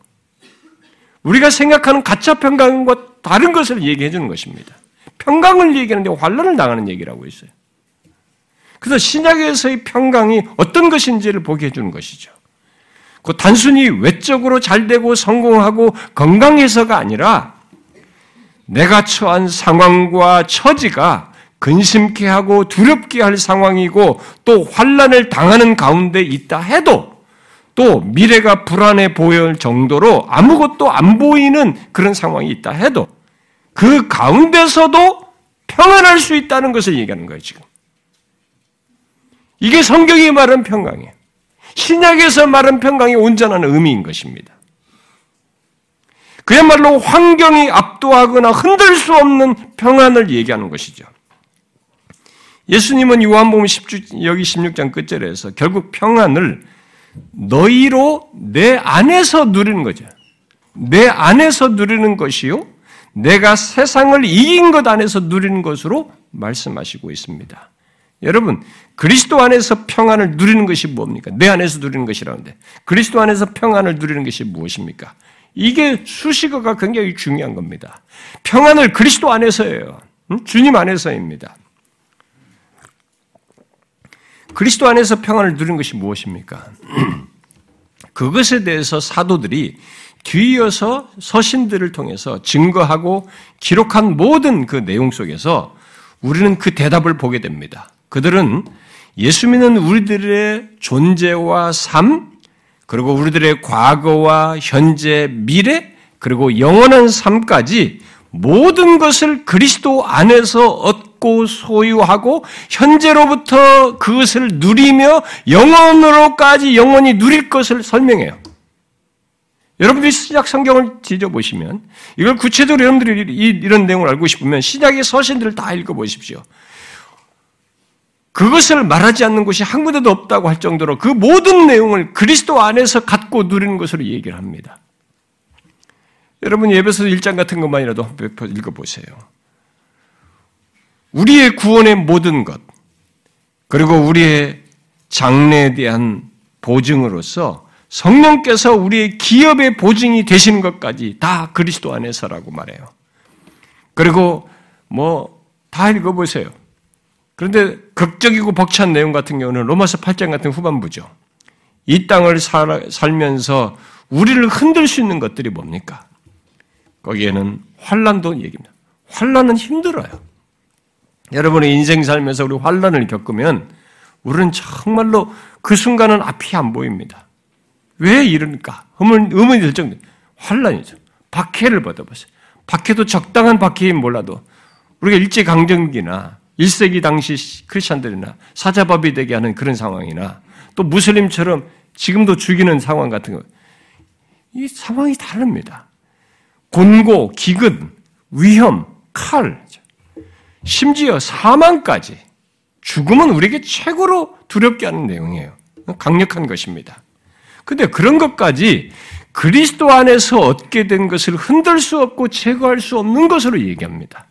우리가 생각하는 가짜 평강과 다른 것을 얘기해 주는 것입니다. 평강을 얘기하는데 환란을 당하는 얘기라고 있어요. 그래서 신약에서의 평강이 어떤 것인지를 보게 해주는 것이죠. 그 단순히 외적으로 잘 되고 성공하고 건강해서가 아니라 내가 처한 상황과 처지가 근심케 하고 두렵게 할 상황이고 또 환란을 당하는 가운데 있다 해도 또 미래가 불안해 보일 정도로 아무것도 안 보이는 그런 상황이 있다 해도 그 가운데서도 평안할 수 있다는 것을 얘기하는 거예요, 지금. 이게 성경이 말한 평강이에요. 신약에서 말한 평강이 온전한 의미인 것입니다. 그야말로 환경이 압도하거나 흔들 수 없는 평안을 얘기하는 것이죠. 예수님은 요한복음 10주, 여기 16장 끝절에서 결국 평안을 너희로 내 안에서 누리는 거죠. 내 안에서 누리는 것이요. 내가 세상을 이긴 것 안에서 누리는 것으로 말씀하시고 있습니다. 여러분, 그리스도 안에서 평안을 누리는 것이 뭡니까? 내 안에서 누리는 것이라는데. 그리스도 안에서 평안을 누리는 것이 무엇입니까? 이게 수식어가 굉장히 중요한 겁니다. 평안을 그리스도 안에서예요. 주님 안에서입니다. 그리스도 안에서 평안을 누리는 것이 무엇입니까? 그것에 대해서 사도들이 뒤이어서 서신들을 통해서 증거하고 기록한 모든 그 내용 속에서 우리는 그 대답을 보게 됩니다. 그들은 예수 믿는 우리들의 존재와 삶, 그리고 우리들의 과거와 현재, 미래, 그리고 영원한 삶까지 모든 것을 그리스도 안에서 얻 고 소유하고 현재로부터 그것을 누리며 영원으로까지 영원히 누릴 것을 설명해요. 여러분들이 시작 성경을 뒤져보시면 이걸 구체적으로 여러분들이 이런 내용을 알고 싶으면 시작의 서신들을 다 읽어보십시오. 그것을 말하지 않는 곳이 한 군데도 없다고 할 정도로 그 모든 내용을 그리스도 안에서 갖고 누리는 것으로 얘기를 합니다. 여러분 예배서 1장 같은 것만이라도 읽어보세요. 우리의 구원의 모든 것, 그리고 우리의 장래에 대한 보증으로서 성령께서 우리의 기업의 보증이 되시는 것까지 다 그리스도 안에서라고 말해요. 그리고 뭐 다 읽어보세요. 그런데 극적이고 벅찬 내용 같은 경우는 로마서 8장 같은 후반부죠. 이 땅을 살면서 우리를 흔들 수 있는 것들이 뭡니까? 거기에는 환란도 얘기입니다. 환란은 힘들어요. 여러분의 인생 살면서 우리 환란을 겪으면 우리는 정말로 그 순간은 앞이 안 보입니다. 왜 이럴까? 의문, 의문이 들 정도. 환란이죠. 박해를 받아보세요. 박해도 적당한 박해인 몰라도 우리가 일제 강점기나 1세기 당시 크리스천들이나 사자밥이 되게 하는 그런 상황이나 또 무슬림처럼 지금도 죽이는 상황 같은 거. 이 상황이 다릅니다. 곤고, 기근, 위험, 칼, 심지어 사망까지 죽음은 우리에게 최고로 두렵게 하는 내용이에요. 강력한 것입니다. 근데 그런 것까지 그리스도 안에서 얻게 된 것을 흔들 수 없고 제거할 수 없는 것으로 얘기합니다.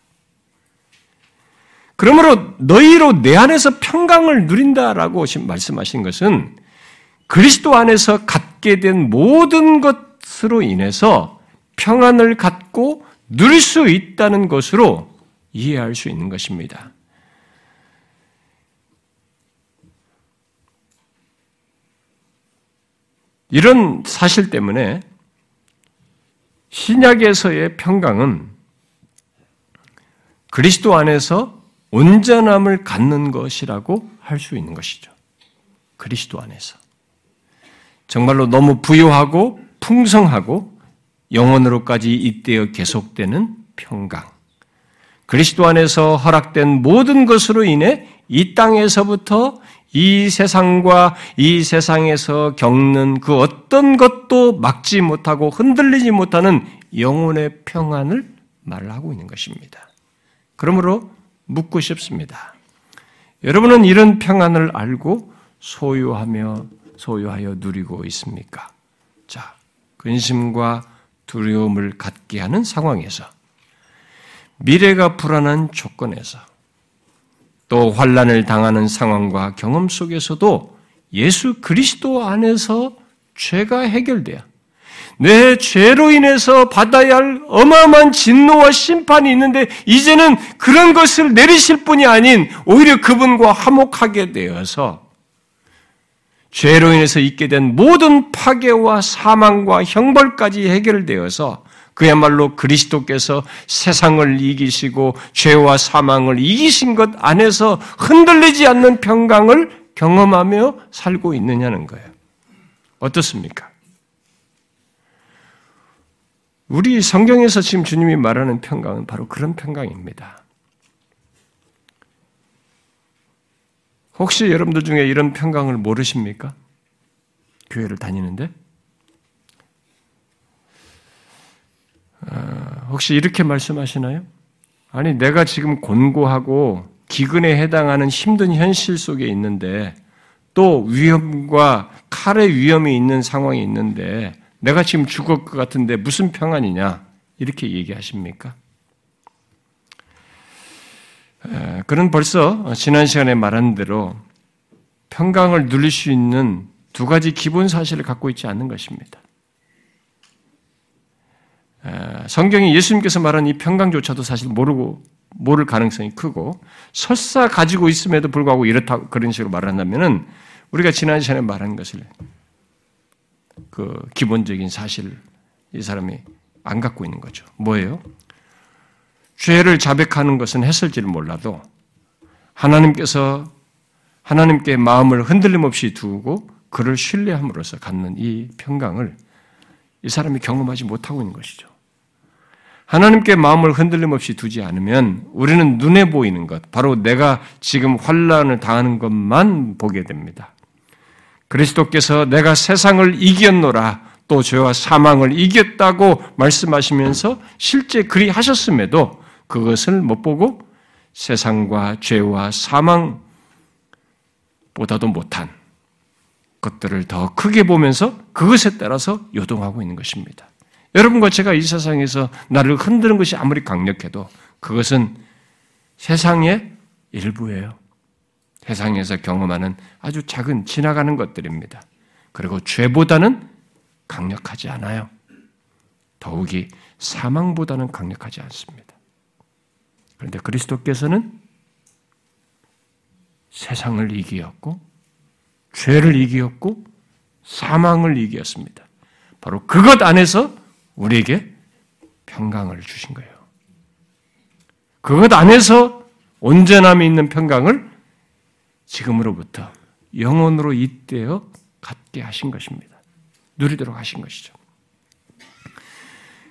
그러므로 너희로 내 안에서 평강을 누린다라고 말씀하신 것은 그리스도 안에서 갖게 된 모든 것으로 인해서 평안을 갖고 누릴 수 있다는 것으로 이해할 수 있는 것입니다. 이런 사실 때문에 신약에서의 평강은 그리스도 안에서 온전함을 갖는 것이라고 할 수 있는 것이죠. 그리스도 안에서. 정말로 너무 부유하고 풍성하고 영원으로까지 잇대어 계속되는 평강. 그리스도 안에서 허락된 모든 것으로 인해 이 땅에서부터 이 세상과 이 세상에서 겪는 그 어떤 것도 막지 못하고 흔들리지 못하는 영혼의 평안을 말하고 있는 것입니다. 그러므로 묻고 싶습니다. 여러분은 이런 평안을 알고 소유하며 소유하여 누리고 있습니까? 자, 근심과 두려움을 갖게 하는 상황에서 미래가 불안한 조건에서 또 환란을 당하는 상황과 경험 속에서도 예수 그리스도 안에서 죄가 해결돼야 내 죄로 인해서 받아야 할 어마어마한 진노와 심판이 있는데 이제는 그런 것을 내리실 분이 아닌 오히려 그분과 화목하게 되어서 죄로 인해서 있게 된 모든 파괴와 사망과 형벌까지 해결되어서 그야말로 그리스도께서 세상을 이기시고 죄와 사망을 이기신 것 안에서 흔들리지 않는 평강을 경험하며 살고 있느냐는 거예요. 어떻습니까? 우리 성경에서 지금 주님이 말하는 평강은 바로 그런 평강입니다. 혹시 여러분들 중에 이런 평강을 모르십니까? 교회를 다니는데? 혹시 이렇게 말씀하시나요? 아니, 내가 지금 곤고하고 기근에 해당하는 힘든 현실 속에 있는데 또 위험과 칼의 위험이 있는 상황이 있는데 내가 지금 죽을 것 같은데 무슨 평안이냐? 이렇게 얘기하십니까? 그는 벌써 지난 시간에 말한 대로 평강을 누릴 수 있는 두 가지 기본 사실을 갖고 있지 않는 것입니다. 성경이 예수님께서 말한 이 평강조차도 사실 모르고 모를 가능성이 크고 설사 가지고 있음에도 불구하고 이렇다 그런 식으로 말 한다면은 우리가 지난 시간에 말한 것을 그 기본적인 사실 이 사람이 안 갖고 있는 거죠. 뭐예요? 죄를 자백하는 것은 했을지를 몰라도 하나님께서 하나님께 마음을 흔들림 없이 두고 그를 신뢰함으로써 갖는 이 평강을 이 사람이 경험하지 못하고 있는 것이죠. 하나님께 마음을 흔들림 없이 두지 않으면 우리는 눈에 보이는 것, 바로 내가 지금 환란을 당하는 것만 보게 됩니다. 그리스도께서 내가 세상을 이겼노라 또 죄와 사망을 이겼다고 말씀하시면서 실제 그리 하셨음에도 그것을 못 보고 세상과 죄와 사망보다도 못한 것들을 더 크게 보면서 그것에 따라서 요동하고 있는 것입니다. 여러분과 제가 이 세상에서 나를 흔드는 것이 아무리 강력해도 그것은 세상의 일부예요. 세상에서 경험하는 아주 작은 지나가는 것들입니다. 그리고 죄보다는 강력하지 않아요. 더욱이 사망보다는 강력하지 않습니다. 그런데 그리스도께서는 세상을 이기었고, 죄를 이기었고, 사망을 이기었습니다. 바로 그것 안에서 우리에게 평강을 주신 거예요. 그것 안에서 온전함이 있는 평강을 지금으로부터 영원으로 잇대어 갖게 하신 것입니다. 누리도록 하신 것이죠.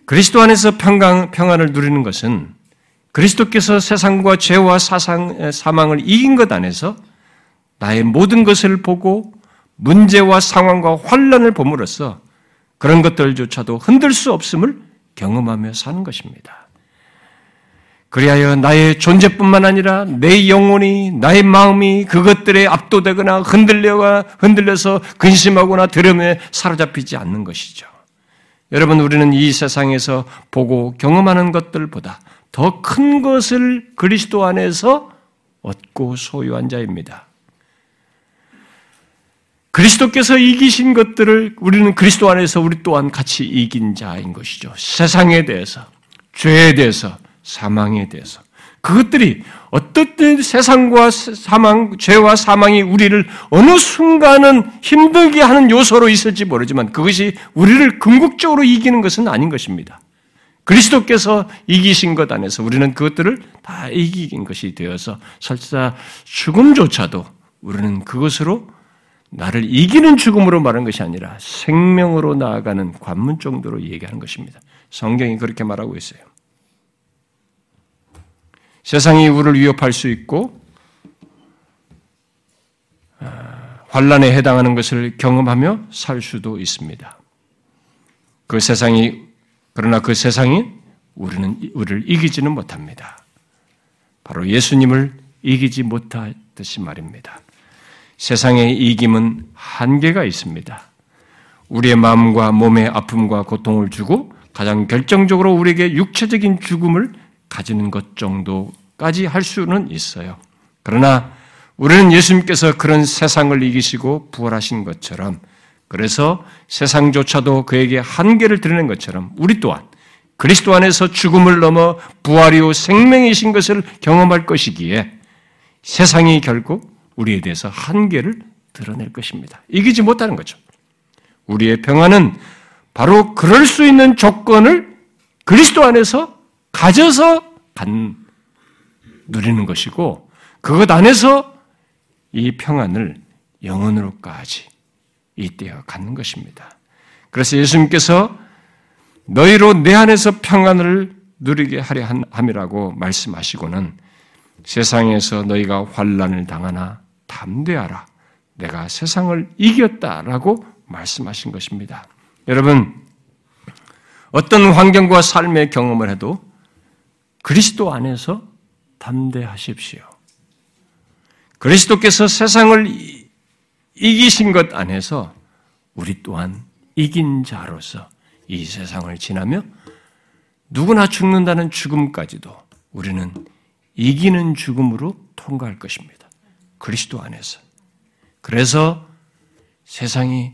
그리스도 안에서 평강, 평안을 누리는 것은 그리스도께서 세상과 죄와 사상, 사망을 이긴 것 안에서 나의 모든 것을 보고 문제와 상황과 환란을 봄으로써 그런 것들조차도 흔들 수 없음을 경험하며 사는 것입니다. 그리하여 나의 존재뿐만 아니라 내 영혼이, 나의 마음이 그것들에 압도되거나 흔들려가 흔들려서 근심하거나 드럼에 사로잡히지 않는 것이죠. 여러분, 우리는 이 세상에서 보고 경험하는 것들보다 더 큰 것을 그리스도 안에서 얻고 소유한 자입니다. 그리스도께서 이기신 것들을 우리는 그리스도 안에서 우리 또한 같이 이긴 자인 것이죠. 세상에 대해서, 죄에 대해서, 사망에 대해서. 그것들이 어떻든 세상과 사망, 죄와 사망이 우리를 어느 순간은 힘들게 하는 요소로 있을지 모르지만 그것이 우리를 궁극적으로 이기는 것은 아닌 것입니다. 그리스도께서 이기신 것 안에서 우리는 그것들을 다 이기긴 것이 되어서 설사 죽음조차도 우리는 그것으로 나를 이기는 죽음으로 말한 것이 아니라 생명으로 나아가는 관문 정도로 얘기하는 것입니다. 성경이 그렇게 말하고 있어요. 세상이 우리를 위협할 수 있고 아, 환란에 해당하는 것을 경험하며 살 수도 있습니다. 그 세상이 그러나 그 세상이 우리는 우리를 이기지는 못합니다. 바로 예수님을 이기지 못하듯이 말입니다. 세상의 이김은 한계가 있습니다. 우리의 마음과 몸의 아픔과 고통을 주고 가장 결정적으로 우리에게 육체적인 죽음을 가지는 것 정도까지 할 수는 있어요. 그러나 우리는 예수님께서 그런 세상을 이기시고 부활하신 것처럼 그래서 세상조차도 그에게 한계를 드리는 것처럼 우리 또한 그리스도 안에서 죽음을 넘어 부활이요 생명이신 것을 경험할 것이기에 세상이 결국 우리에 대해서 한계를 드러낼 것입니다. 이기지 못하는 거죠. 우리의 평화는 바로 그럴 수 있는 조건을 그리스도 안에서 가져서 간, 누리는 것이고 그것 안에서 이 평안을 영원으로까지 이때어 갖는 것입니다. 그래서 예수님께서 너희로 내 안에서 평안을 누리게 하려 함이라고 말씀하시고는 세상에서 너희가 환란을 당하나 담대하라. 내가 세상을 이겼다라고 말씀하신 것입니다. 여러분 어떤 환경과 삶의 경험을 해도 그리스도 안에서 담대하십시오. 그리스도께서 세상을 이기신 것 안에서 우리 또한 이긴 자로서 이 세상을 지나며 누구나 죽는다는 죽음까지도 우리는 이기는 죽음으로 통과할 것입니다. 그리스도 안에서. 그래서 세상이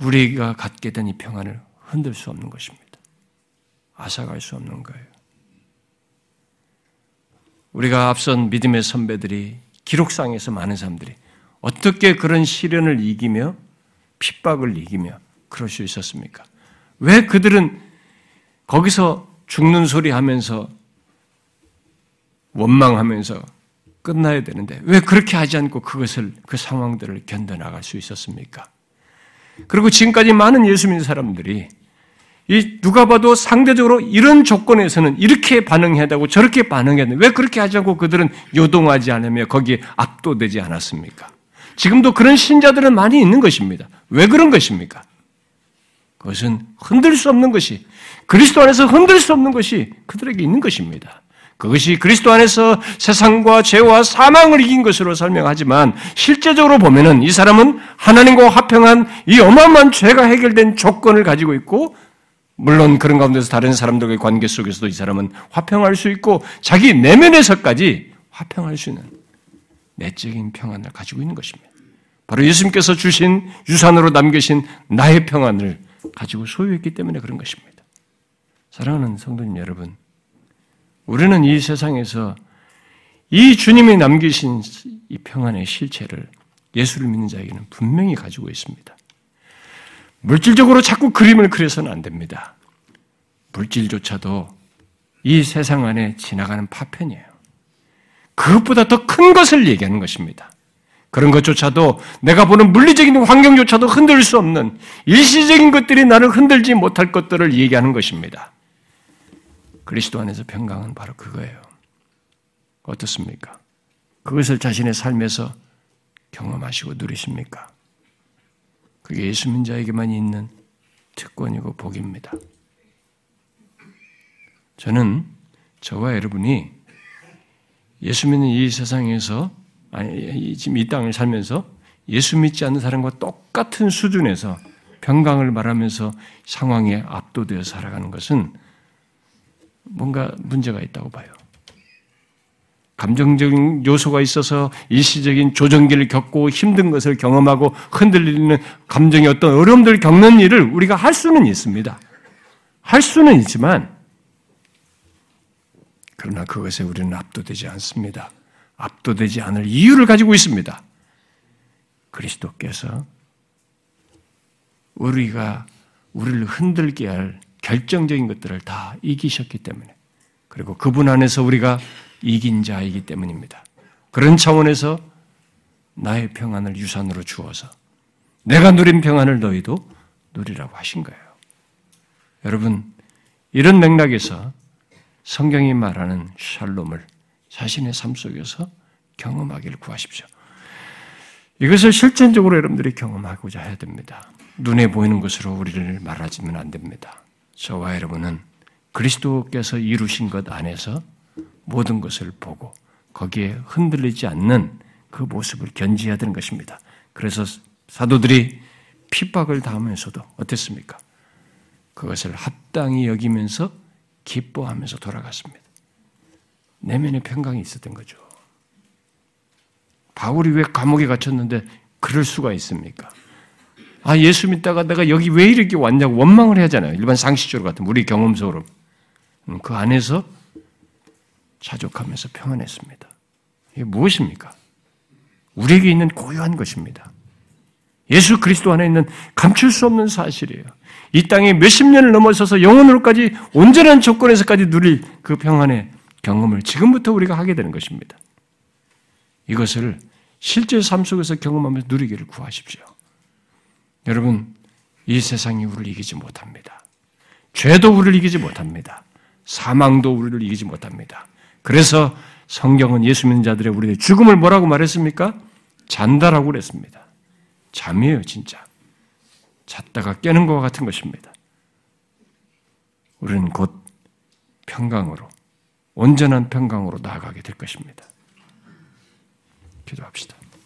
우리가 갖게 된 이 평안을 흔들 수 없는 것입니다. 앗아갈 수 없는 거예요. 우리가 앞선 믿음의 선배들이 기록상에서 많은 사람들이 어떻게 그런 시련을 이기며 핍박을 이기며 그럴 수 있었습니까? 왜 그들은 거기서 죽는 소리 하면서 원망하면서 끝나야 되는데 왜 그렇게 하지 않고 그것을 그 상황들을 견뎌나갈 수 있었습니까? 그리고 지금까지 많은 예수 믿는 사람들이 이 누가 봐도 상대적으로 이런 조건에서는 이렇게 반응해야 되고 저렇게 반응해야 되는데 왜 그렇게 하지 않고 그들은 요동하지 않으며 거기에 압도되지 않았습니까? 지금도 그런 신자들은 많이 있는 것입니다. 왜 그런 것입니까? 그것은 흔들 수 없는 것이 그리스도 안에서 흔들 수 없는 것이 그들에게 있는 것입니다. 그것이 그리스도 안에서 세상과 죄와 사망을 이긴 것으로 설명하지만 실제적으로 보면은 이 사람은 하나님과 화평한 이 어마어마한 죄가 해결된 조건을 가지고 있고 물론 그런 가운데서 다른 사람들과의 관계 속에서도 이 사람은 화평할 수 있고 자기 내면에서까지 화평할 수 있는 내적인 평안을 가지고 있는 것입니다. 바로 예수님께서 주신 유산으로 남기신 나의 평안을 가지고 소유했기 때문에 그런 것입니다. 사랑하는 성도님 여러분, 우리는 이 세상에서 이 주님이 남기신 이 평안의 실체를 예수를 믿는 자에게는 분명히 가지고 있습니다. 물질적으로 자꾸 그림을 그려서는 안 됩니다. 물질조차도 이 세상 안에 지나가는 파편이에요. 그것보다 더 큰 것을 얘기하는 것입니다. 그런 것조차도 내가 보는 물리적인 환경조차도 흔들 수 없는 일시적인 것들이 나를 흔들지 못할 것들을 얘기하는 것입니다. 그리스도 안에서 평강은 바로 그거예요. 어떻습니까? 그것을 자신의 삶에서 경험하시고 누리십니까? 그게 예수 민자에게만 있는 특권이고 복입니다. 저는 저와 여러분이 예수 믿는 이 세상에서 아니 지금 이 땅을 살면서 예수 믿지 않는 사람과 똑같은 수준에서 평강을 말하면서 상황에 압도되어 살아가는 것은 뭔가 문제가 있다고 봐요. 감정적인 요소가 있어서 일시적인 조정기를 겪고 힘든 것을 경험하고 흔들리는 감정의 어떤 어려움들을 겪는 일을 우리가 할 수는 있습니다. 할 수는 있지만, 그러나 그것에 우리는 압도되지 않습니다. 압도되지 않을 이유를 가지고 있습니다. 그리스도께서 우리가 우리를 흔들게 할 결정적인 것들을 다 이기셨기 때문에 그리고 그분 안에서 우리가 이긴 자이기 때문입니다. 그런 차원에서 나의 평안을 유산으로 주어서 내가 누린 평안을 너희도 누리라고 하신 거예요. 여러분, 이런 맥락에서 성경이 말하는 샬롬을 자신의 삶 속에서 경험하기를 구하십시오. 이것을 실전적으로 여러분들이 경험하고자 해야 됩니다. 눈에 보이는 것으로 우리를 말하지면 안 됩니다. 저와 여러분은 그리스도께서 이루신 것 안에서 모든 것을 보고 거기에 흔들리지 않는 그 모습을 견지해야 되는 것입니다. 그래서 사도들이 핍박을 당하면서도 어땠습니까? 그것을 합당히 여기면서 기뻐하면서 돌아갔습니다. 내면의 평강이 있었던 거죠. 바울이 왜 감옥에 갇혔는데 그럴 수가 있습니까? 아, 예수 믿다가 내가 여기 왜 이렇게 왔냐고 원망을 하잖아요. 일반 상식적으로 같은 우리 경험적으로. 음, 그 안에서 자족하면서 평안했습니다. 이게 무엇입니까? 우리에게 있는 고유한 것입니다. 예수 그리스도 안에 있는 감출 수 없는 사실이에요. 이 땅에 몇십 년을 넘어서서 영원으로까지 온전한 조건에서까지 누릴 그 평안의 경험을 지금부터 우리가 하게 되는 것입니다. 이것을 실제 삶 속에서 경험하면서 누리기를 구하십시오. 여러분, 이 세상이 우리를 이기지 못합니다. 죄도 우리를 이기지 못합니다. 사망도 우리를 이기지 못합니다. 그래서 성경은 예수 믿는 자들의 우리의 죽음을 뭐라고 말했습니까? 잔다라고 그랬습니다. 잠이에요, 진짜. 잤다가 깨는 것과 같은 것입니다. 우리는 곧 평강으로, 온전한 평강으로 나아가게 될 것입니다. 기도합시다.